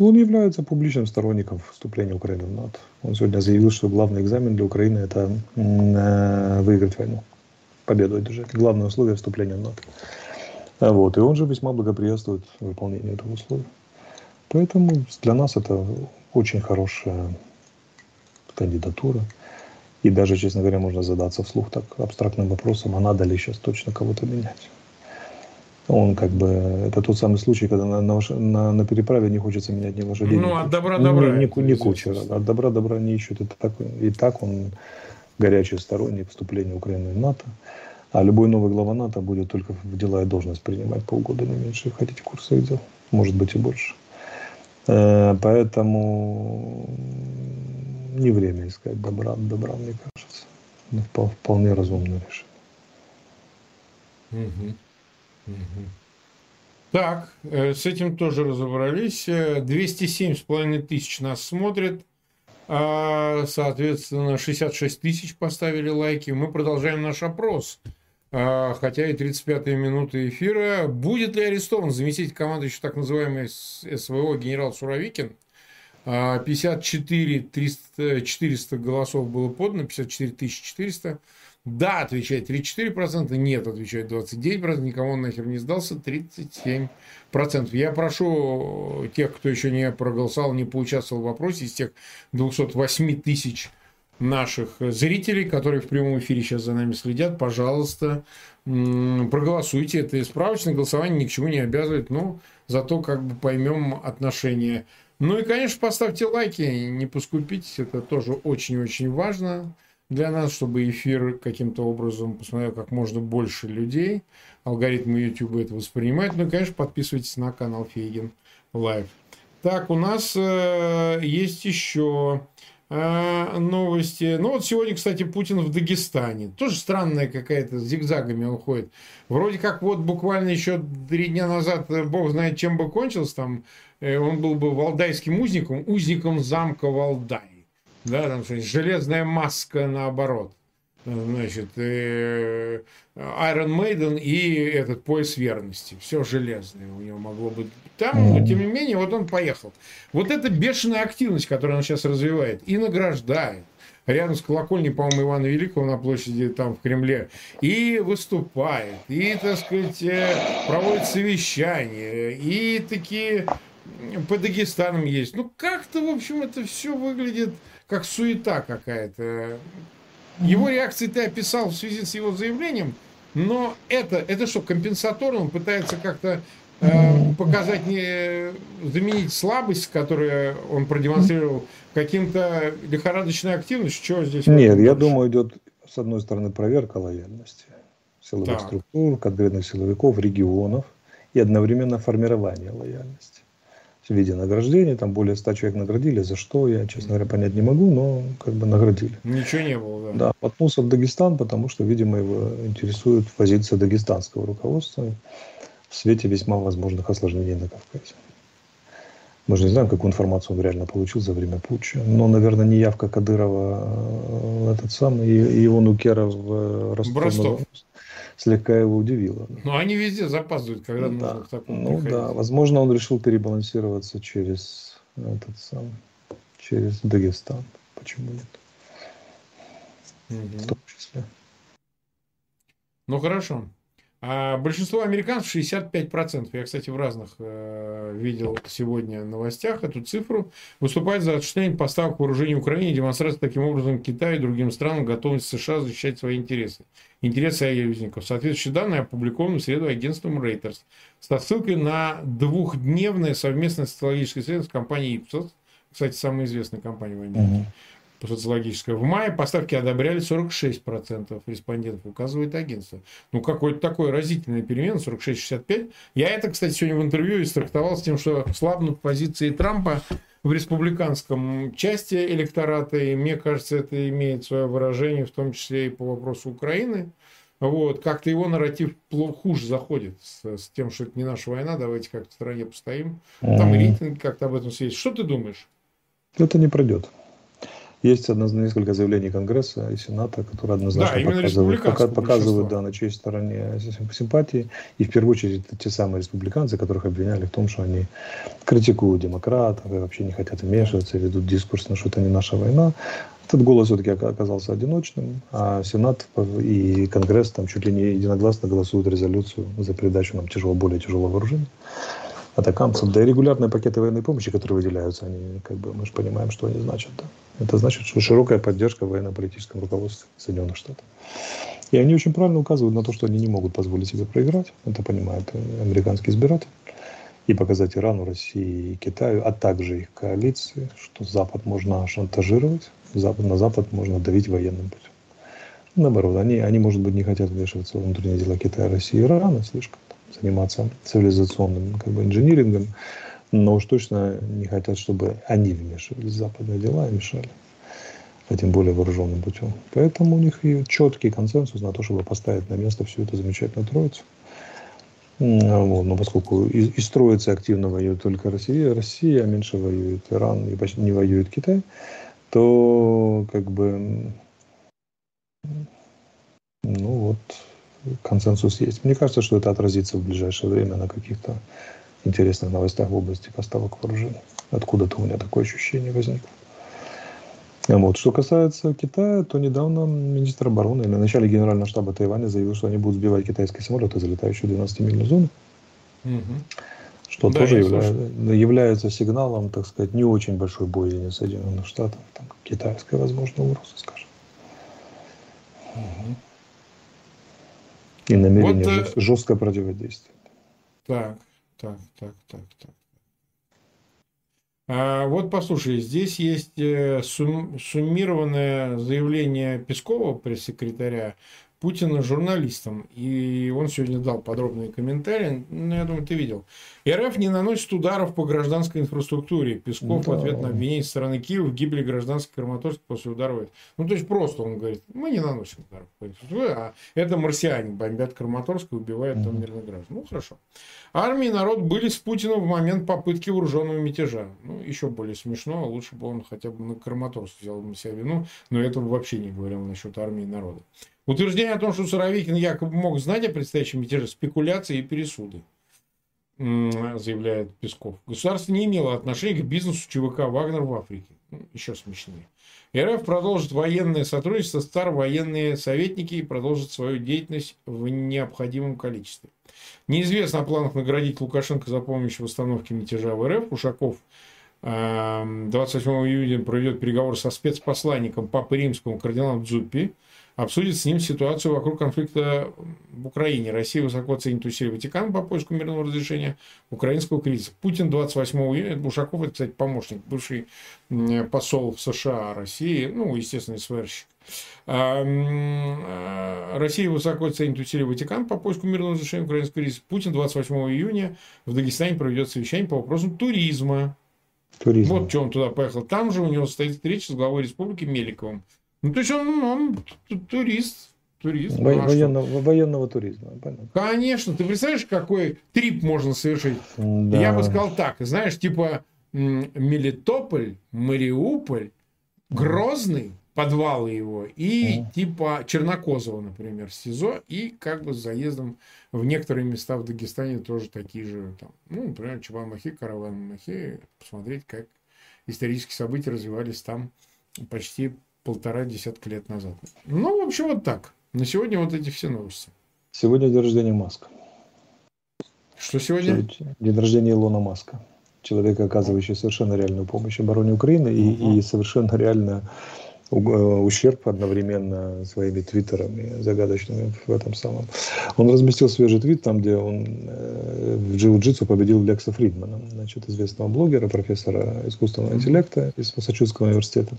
Он является публичным сторонником вступления Украины в НАТО. Он сегодня заявил, что главный экзамен для Украины – это э, выиграть войну, победу одержать. Главное условие вступления в НАТО. А вот. И он же весьма благоприятствует выполнению этого условия. Поэтому для нас это очень хорошая кандидатура. И даже, честно говоря, можно задаться вслух так абстрактным вопросом, а надо ли сейчас точно кого-то менять. Он как бы, это тот самый случай, когда на, на, на переправе не хочется менять ни лошадей. Ну, от добра добра. Не, не, не кучера, от добра добра не ищут. Это так, и так он горячий сторонник вступления Украины в НАТО. А любой новый глава НАТО будет только в дела и должность принимать полгода, не меньше, хотите курса дел. Может быть и больше. Э, поэтому не время искать добра, добра, мне кажется. Вполне разумное решение. Угу. Так, э, с этим тоже разобрались. 207,5 тысяч нас смотрят. А, соответственно, 66 тысяч поставили лайки. Мы продолжаем наш опрос. А, хотя и 35-я минута эфира. Будет ли арестован заместитель командующего так называемой СВО генерал Суровикин? 54 300, 400 голосов было подано, 54 400. Да, отвечает 34%, нет, отвечает 29%, никому он нахер не сдался, 37%. Я прошу тех, кто еще не проголосовал, не поучаствовал в вопросе, из тех 208 тысяч наших зрителей, которые в прямом эфире сейчас за нами следят, пожалуйста, проголосуйте. Это справочное голосование ни к чему не обязывает, но зато как бы поймем отношение ну и, конечно, поставьте лайки, не поскупитесь, это тоже очень-очень важно для нас, чтобы эфир каким-то образом посмотрел как можно больше людей. Алгоритмы YouTube это воспринимают. Ну и, конечно, подписывайтесь на канал Фейгин Лайв. Так, у нас э, есть еще э, новости. Ну вот сегодня, кстати, Путин в Дагестане. Тоже странная какая-то, зигзагами он ходит. Вроде как вот буквально еще три дня назад, э, бог знает, чем бы кончился там Э, он был бы валдайским узником, узником замка Валдай. Да, там железная маска наоборот. Значит, э, Iron Maiden и этот пояс верности. Все железное у него могло быть там, но тем не менее, вот он поехал. Вот эта бешеная активность, которую он сейчас развивает и награждает, рядом с колокольней, по-моему, Ивана Великого на площади там в Кремле, и выступает, и, так сказать, э, проводит совещания, и такие по Дагестанам есть. Ну, как-то, в общем, это все выглядит как суета какая-то. Его реакции ты описал в связи с его заявлением, но это, это что, компенсаторно? Он пытается как-то э, показать, не, заменить слабость, которую он продемонстрировал, каким-то лихорадочной активностью? Чего здесь? Нет, я думаю, идет, с одной стороны, проверка лояльности силовых так. структур, конкретных силовиков, регионов и одновременно формирование лояльности. В виде награждения. Там более 100 человек наградили. За что, я, честно говоря, понять не могу, но как бы наградили. Ничего не было, да. Да, мотнулся в Дагестан, потому что, видимо, его интересует позиция дагестанского руководства в свете весьма возможных осложнений на Кавказе. Мы же не знаем, какую информацию он реально получил за время путча. Но, наверное, не явка Кадырова, э, этот самый, и его Нукера в Ростов, Ростов. Слегка его удивила. Но они везде запаздывают, когда ну, нужно да. к такому Ну приходить. да, возможно, он решил перебалансироваться через этот самый, через Дагестан. Почему нет? Угу. В том числе. Ну хорошо. А большинство американцев, 65%, я, кстати, в разных э, видел сегодня новостях эту цифру, выступают за осуществление поставок вооружений Украине демонстрация таким образом Китаю и другим странам готовности США защищать свои интересы. Интересы союзников. Соответствующие данные опубликованы в среду агентством Reuters со ссылкой на двухдневное совместное социологическое исследование с компанией Ipsos, кстати, самая известная компания в Америке, социологическая. В мае поставки одобряли 46% респондентов, указывает агентство. Ну, какой-то такой разительный перемен, 46-65. Я это, кстати, сегодня в интервью истрактовал с тем, что слабнут позиции Трампа в республиканском части электората, и мне кажется, это имеет свое выражение, в том числе и по вопросу Украины. Вот, как-то его нарратив хуже заходит с, с тем, что это не наша война, давайте как-то в стране постоим. Там рейтинг как-то об этом свидетельствует. Что ты думаешь? Это не пройдет. Есть однозначно несколько заявлений Конгресса и Сената, которые однозначно да, показывают, пока, показывают да, на чьей стороне симпатии. И в первую очередь это те самые республиканцы, которых обвиняли в том, что они критикуют демократов и вообще не хотят вмешиваться, ведут дискурс на что это не наша война. Этот голос все-таки оказался одиночным, а Сенат и Конгресс там чуть ли не единогласно голосуют резолюцию за передачу нам тяжело, более тяжелого вооружения атакамцам. Да и регулярные пакеты военной помощи, которые выделяются, они, как бы, мы же понимаем, что они значат. Да? Это значит, что широкая поддержка в военно-политическом руководстве Соединенных Штатов. И они очень правильно указывают на то, что они не могут позволить себе проиграть. Это понимает американский избиратель. И показать Ирану, России и Китаю, а также их коалиции, что Запад можно шантажировать, Запад, на Запад можно давить военным путем. Наоборот, они, они, может быть, не хотят вмешиваться в внутренние дела Китая, России и Ирана слишком заниматься цивилизационным как бы, инжинирингом, но уж точно не хотят, чтобы они вмешивались в западные дела и мешали, а более вооруженным путем. Поэтому у них и четкий консенсус на то, чтобы поставить на место всю эту замечательную троицу. Вот, но поскольку и, и строится активно воюет только Россия, Россия, а меньше воюет Иран и почти не воюет Китай, то как бы ну вот консенсус есть. Мне кажется, что это отразится в ближайшее время на каких-то интересных новостях в области поставок вооружений. Откуда-то у меня такое ощущение возникло. Вот. Что касается Китая, то недавно министр обороны на начале генерального штаба Тайваня заявил, что они будут сбивать китайские самолеты, залетающие в 12-мильную зону. Угу. Что да, тоже явля... является сигналом, так сказать, не очень большой боязни Соединенных Штатов, там, китайская, возможно, угроза, скажем. Угу и намерение вот, э, жестко противодействовать. Так, так, так, так, так. А вот послушай, здесь есть э, сум, суммированное заявление Пескова, пресс-секретаря, Путина журналистам. И он сегодня дал подробные комментарии. Ну, я думаю, ты видел. РФ не наносит ударов по гражданской инфраструктуре. Песков да. в ответ на обвинение со стороны Киева в гибели гражданской Краматорска после удара. Ну, то есть, просто он говорит, мы не наносим ударов по инфраструктуре, а это марсиане бомбят Краматорск и убивают там мирных граждан. Ну, хорошо. Армия и народ были с Путиным в момент попытки вооруженного мятежа. Ну, еще более смешно. Лучше бы он хотя бы на Краматорск взял на себя вину. Но этого вообще не говорил насчет армии и народа. Утверждение о том, что Суровикин якобы мог знать о предстоящем мятеже, спекуляции и пересуды, заявляет Песков. Государство не имело отношения к бизнесу ЧВК «Вагнер» в Африке. Ну, еще смешнее. РФ продолжит военное сотрудничество, стар военные советники и продолжит свою деятельность в необходимом количестве. Неизвестно о планах наградить Лукашенко за помощь в остановке мятежа в РФ. Ушаков 28 июня проведет переговоры со спецпосланником Папы Римского кардиналом Дзуппи, обсудит с ним ситуацию вокруг конфликта в Украине. Россия высоко ценит усилия Ватикана по поиску мирного разрешения украинского кризиса. Путин 28 июня, Бушаков, это, кстати, помощник, бывший посол в США России, ну, естественно, СВРщик. А, Россия высоко ценит усилия Ватикана по поиску мирного разрешения украинского кризиса. Путин 28 июня в Дагестане проведет совещание по вопросам туризма. Туризм. Вот что он туда поехал. Там же у него стоит встреча с главой республики Меликовым. Ну, то есть он, он турист. Турист. Во- ну, военного, военного туризма. Понятно. Конечно. Ты представляешь, какой трип можно совершить? Да. Я бы сказал так. Знаешь, типа Мелитополь, Мариуполь, Грозный, подвалы его, и mm. типа Чернокозова, например, СИЗО, и как бы с заездом в некоторые места в Дагестане тоже такие же, там, ну, например, Чебан-Махи, Караван-Махи, посмотреть, как исторические события развивались там почти полтора десятка лет назад. Ну, в общем, вот так. На сегодня вот эти все новости. Сегодня день рождения Маска. Что сегодня? День рождения Илона Маска. Человека, оказывающего совершенно реальную помощь обороне Украины угу. и, и совершенно реально э, ущерб одновременно своими твиттерами загадочными в этом самом. Он разместил свежий твит там, где он э, в джиу-джитсу победил Лекса Фридмана, значит, известного блогера, профессора искусственного интеллекта из Массачусетского университета.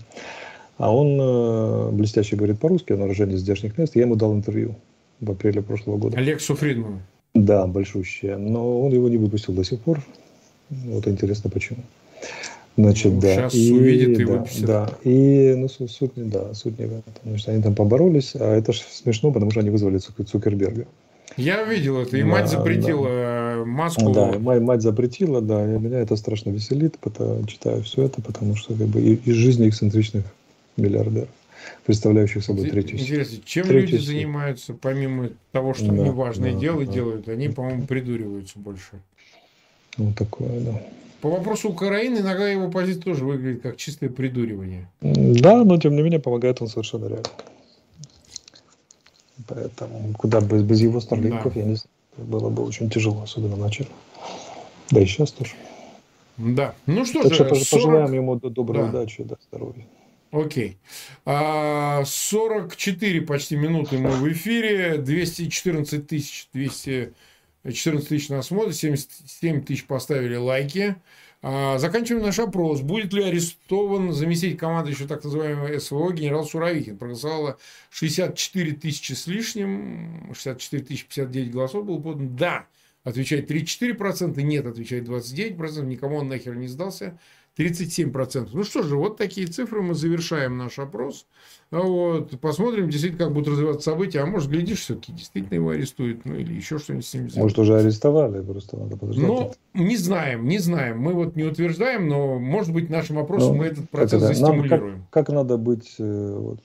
А он э, блестяще говорит по-русски, он уроженец здешних мест. Я ему дал интервью в апреле прошлого года. Алексу Фридману. Да, большущее. Но он его не выпустил до сих пор. Вот интересно почему. Значит, ну, да. Сейчас и, увидит и да, выпустит. Да. И ну, суть, да, суть не в этом. Что они там поборолись, а это же смешно, потому что они вызвали Цукерберга. Я видел это, и да, мать запретила да. маску. Да, мать, мать запретила, да, и меня это страшно веселит, потому, читаю все это, потому что как бы из жизни эксцентричных миллиардеров, представляющих собой третью Интересно, чем третью люди сеть. занимаются, помимо того, что да, они важные да, дела да, делают, они, по-моему, придуриваются больше. Ну, такое, да. По вопросу Украины иногда его позиция тоже выглядит как чистое придуривание. Да, но тем не менее помогает он совершенно реально. Поэтому куда без, без его старлинков, да. я не знаю, было бы очень тяжело, особенно начали. Да и сейчас тоже. Да. Ну что так же, что 40... пожелаем ему доброй да. удачи, да, здоровья. Окей. А, 44 почти минуты мы в эфире. 214 тысяч, 214 тысяч нас смотрят, 77 тысяч поставили лайки. А, заканчиваем наш опрос. Будет ли арестован заместитель команды еще так называемого СВО генерал Суровикин? Проголосовало 64 тысячи с лишним, 64 тысячи 59 голосов было подано. Да, отвечает 34%, нет, отвечает 29%, никому он нахер не сдался. 37%. Ну что же, вот такие цифры мы завершаем наш опрос. Вот, посмотрим, действительно, как будут развиваться события. А может, глядишь, все-таки действительно его арестуют, ну или еще что-нибудь с ним сделают. Может, уже арестовали, просто надо подождать. Ну, не знаем, не знаем. Мы вот не утверждаем, но, может быть, нашим опросом ну, мы этот процесс это, застимулируем. Нам как, как надо быть э, вот,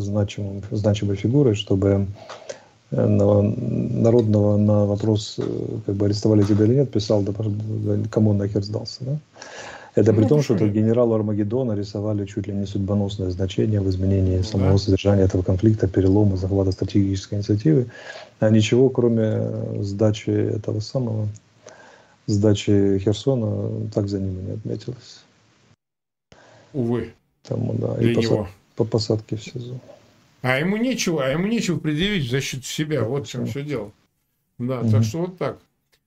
значимым, значимой фигурой, чтобы э, народного на вопрос, э, как бы арестовали тебя или нет, писал, да, кому нахер сдался, да? Это при том, что генералу Армагеддона рисовали чуть ли не судьбоносное значение в изменении самого содержания этого конфликта, перелома, захвата стратегической инициативы. А ничего, кроме сдачи этого самого, сдачи Херсона, так за ними не отметилось. Увы. Тому, да, и посад, по посадке в СИЗО. А ему нечего, а ему нечего предъявить в защиту себя. Да, вот в чем все дело. Да, угу. так что вот так.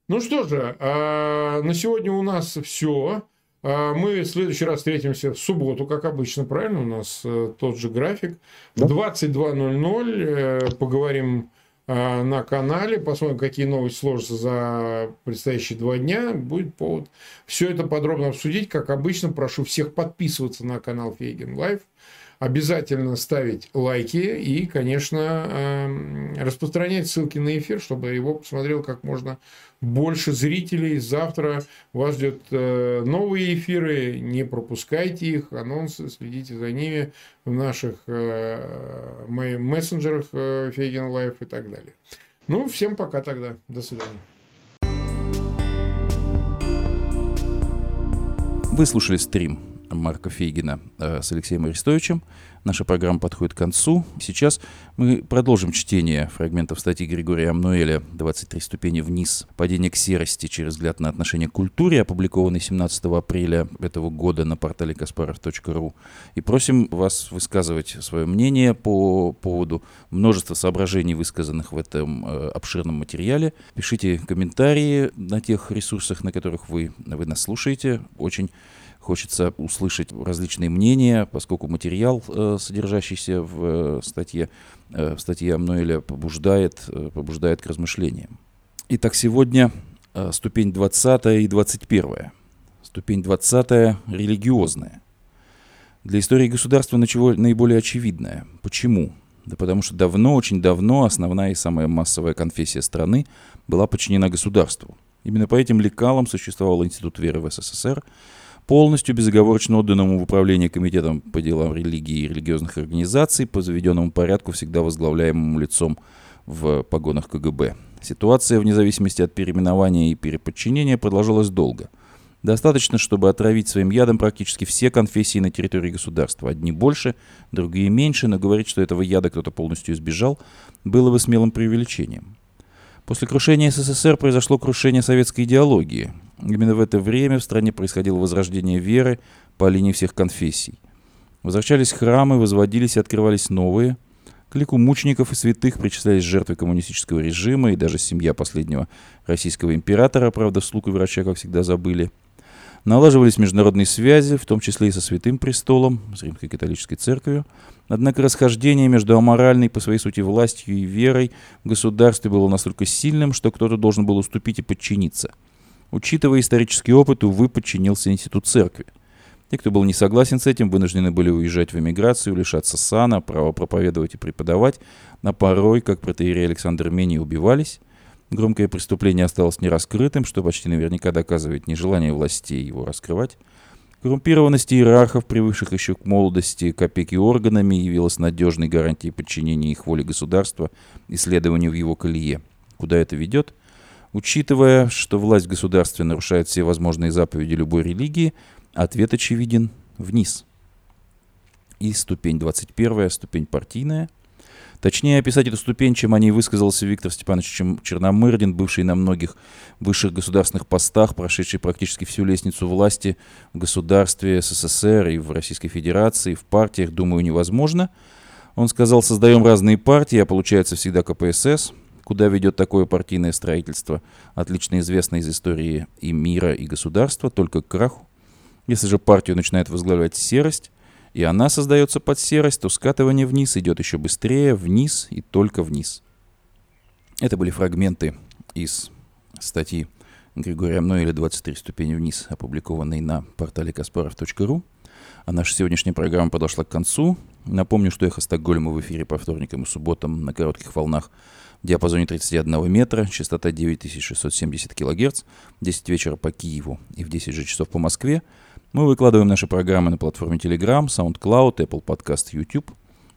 Ну что же, а, на сегодня у нас все. А мы в следующий раз встретимся в субботу, как обычно, правильно? У нас э, тот же график. В 22.00 э, поговорим э, на канале, посмотрим, какие новости сложатся за предстоящие два дня. Будет повод все это подробно обсудить. Как обычно, прошу всех подписываться на канал Фейгин Live обязательно ставить лайки и, конечно, эм, распространять ссылки на эфир, чтобы его посмотрел как можно больше зрителей. Завтра вас ждет э, новые эфиры, не пропускайте их, анонсы, следите за ними в наших э, мессенджерах э, Фейгин Live и так далее. Ну, всем пока тогда. До свидания. Вы слушали стрим Марка Фейгина э, с Алексеем Арестовичем. Наша программа подходит к концу. Сейчас мы продолжим чтение фрагментов статьи Григория Амнуэля «23 ступени вниз. Падение к серости через взгляд на отношение к культуре», опубликованной 17 апреля этого года на портале kasparov.ru. И просим вас высказывать свое мнение по поводу множества соображений, высказанных в этом э, обширном материале. Пишите комментарии на тех ресурсах, на которых вы, вы нас слушаете. Очень Хочется услышать различные мнения, поскольку материал, э, содержащийся в э, статье, э, в статье Амнуэля, побуждает, побуждает к размышлениям. Итак, сегодня ступень 20 и 21. Ступень 20 религиозная. Для истории государства начало наиболее очевидное. Почему? Да потому что давно, очень давно основная и самая массовая конфессия страны была подчинена государству. Именно по этим лекалам существовал Институт веры в СССР – полностью безоговорочно отданному в управление Комитетом по делам религии и религиозных организаций по заведенному порядку, всегда возглавляемому лицом в погонах КГБ. Ситуация, вне зависимости от переименования и переподчинения, продолжалась долго. Достаточно, чтобы отравить своим ядом практически все конфессии на территории государства. Одни больше, другие меньше, но говорить, что этого яда кто-то полностью избежал, было бы смелым преувеличением. После крушения СССР произошло крушение советской идеологии. Именно в это время в стране происходило возрождение веры по линии всех конфессий. Возвращались храмы, возводились и открывались новые. К лику мучеников и святых причислялись жертвы коммунистического режима и даже семья последнего российского императора, правда, слуг и врача, как всегда, забыли. Налаживались международные связи, в том числе и со Святым Престолом, с Римской католической церковью. Однако расхождение между аморальной по своей сути властью и верой в государстве было настолько сильным, что кто-то должен был уступить и подчиниться – Учитывая исторический опыт, увы, подчинился институт церкви. Те, кто был не согласен с этим, вынуждены были уезжать в эмиграцию, лишаться сана, права проповедовать и преподавать, а порой, как протеерей Александр Мений, убивались. Громкое преступление осталось нераскрытым, что почти наверняка доказывает нежелание властей его раскрывать. Коррумпированность иерархов, привыкших еще к молодости к органами, явилась надежной гарантией подчинения их воле государства и следованию в его колее. Куда это ведет – Учитывая, что власть государства нарушает все возможные заповеди любой религии, ответ очевиден – вниз. И ступень 21, ступень партийная. Точнее описать эту ступень, чем о ней высказался Виктор Степанович Черномырдин, бывший на многих высших государственных постах, прошедший практически всю лестницу власти в государстве СССР и в Российской Федерации, в партиях, думаю, невозможно. Он сказал, создаем разные партии, а получается всегда КПСС – Куда ведет такое партийное строительство, отлично известно из истории и мира, и государства, только к краху. Если же партию начинает возглавлять серость, и она создается под серость, то скатывание вниз идет еще быстрее, вниз и только вниз. Это были фрагменты из статьи Григория Мнойля «23 ступени вниз», опубликованной на портале kasparov.ru. А наша сегодняшняя программа подошла к концу. Напомню, что «Эхо Стокгольма» в эфире по вторникам и субботам на коротких волнах в диапазоне 31 метра, частота 9670 кГц, 10 вечера по Киеву и в 10 же часов по Москве. Мы выкладываем наши программы на платформе Telegram, SoundCloud, Apple Podcast, YouTube.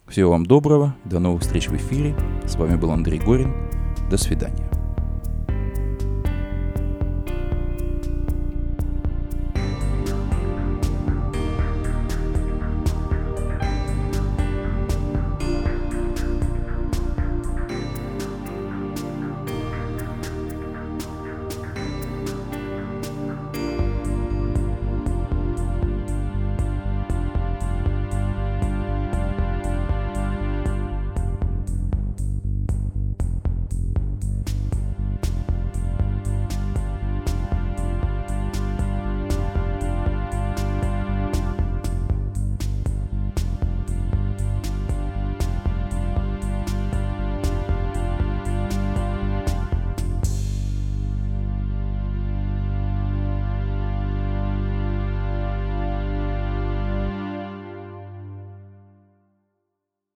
Всего вам доброго, до новых встреч в эфире. С вами был Андрей Горин. До свидания.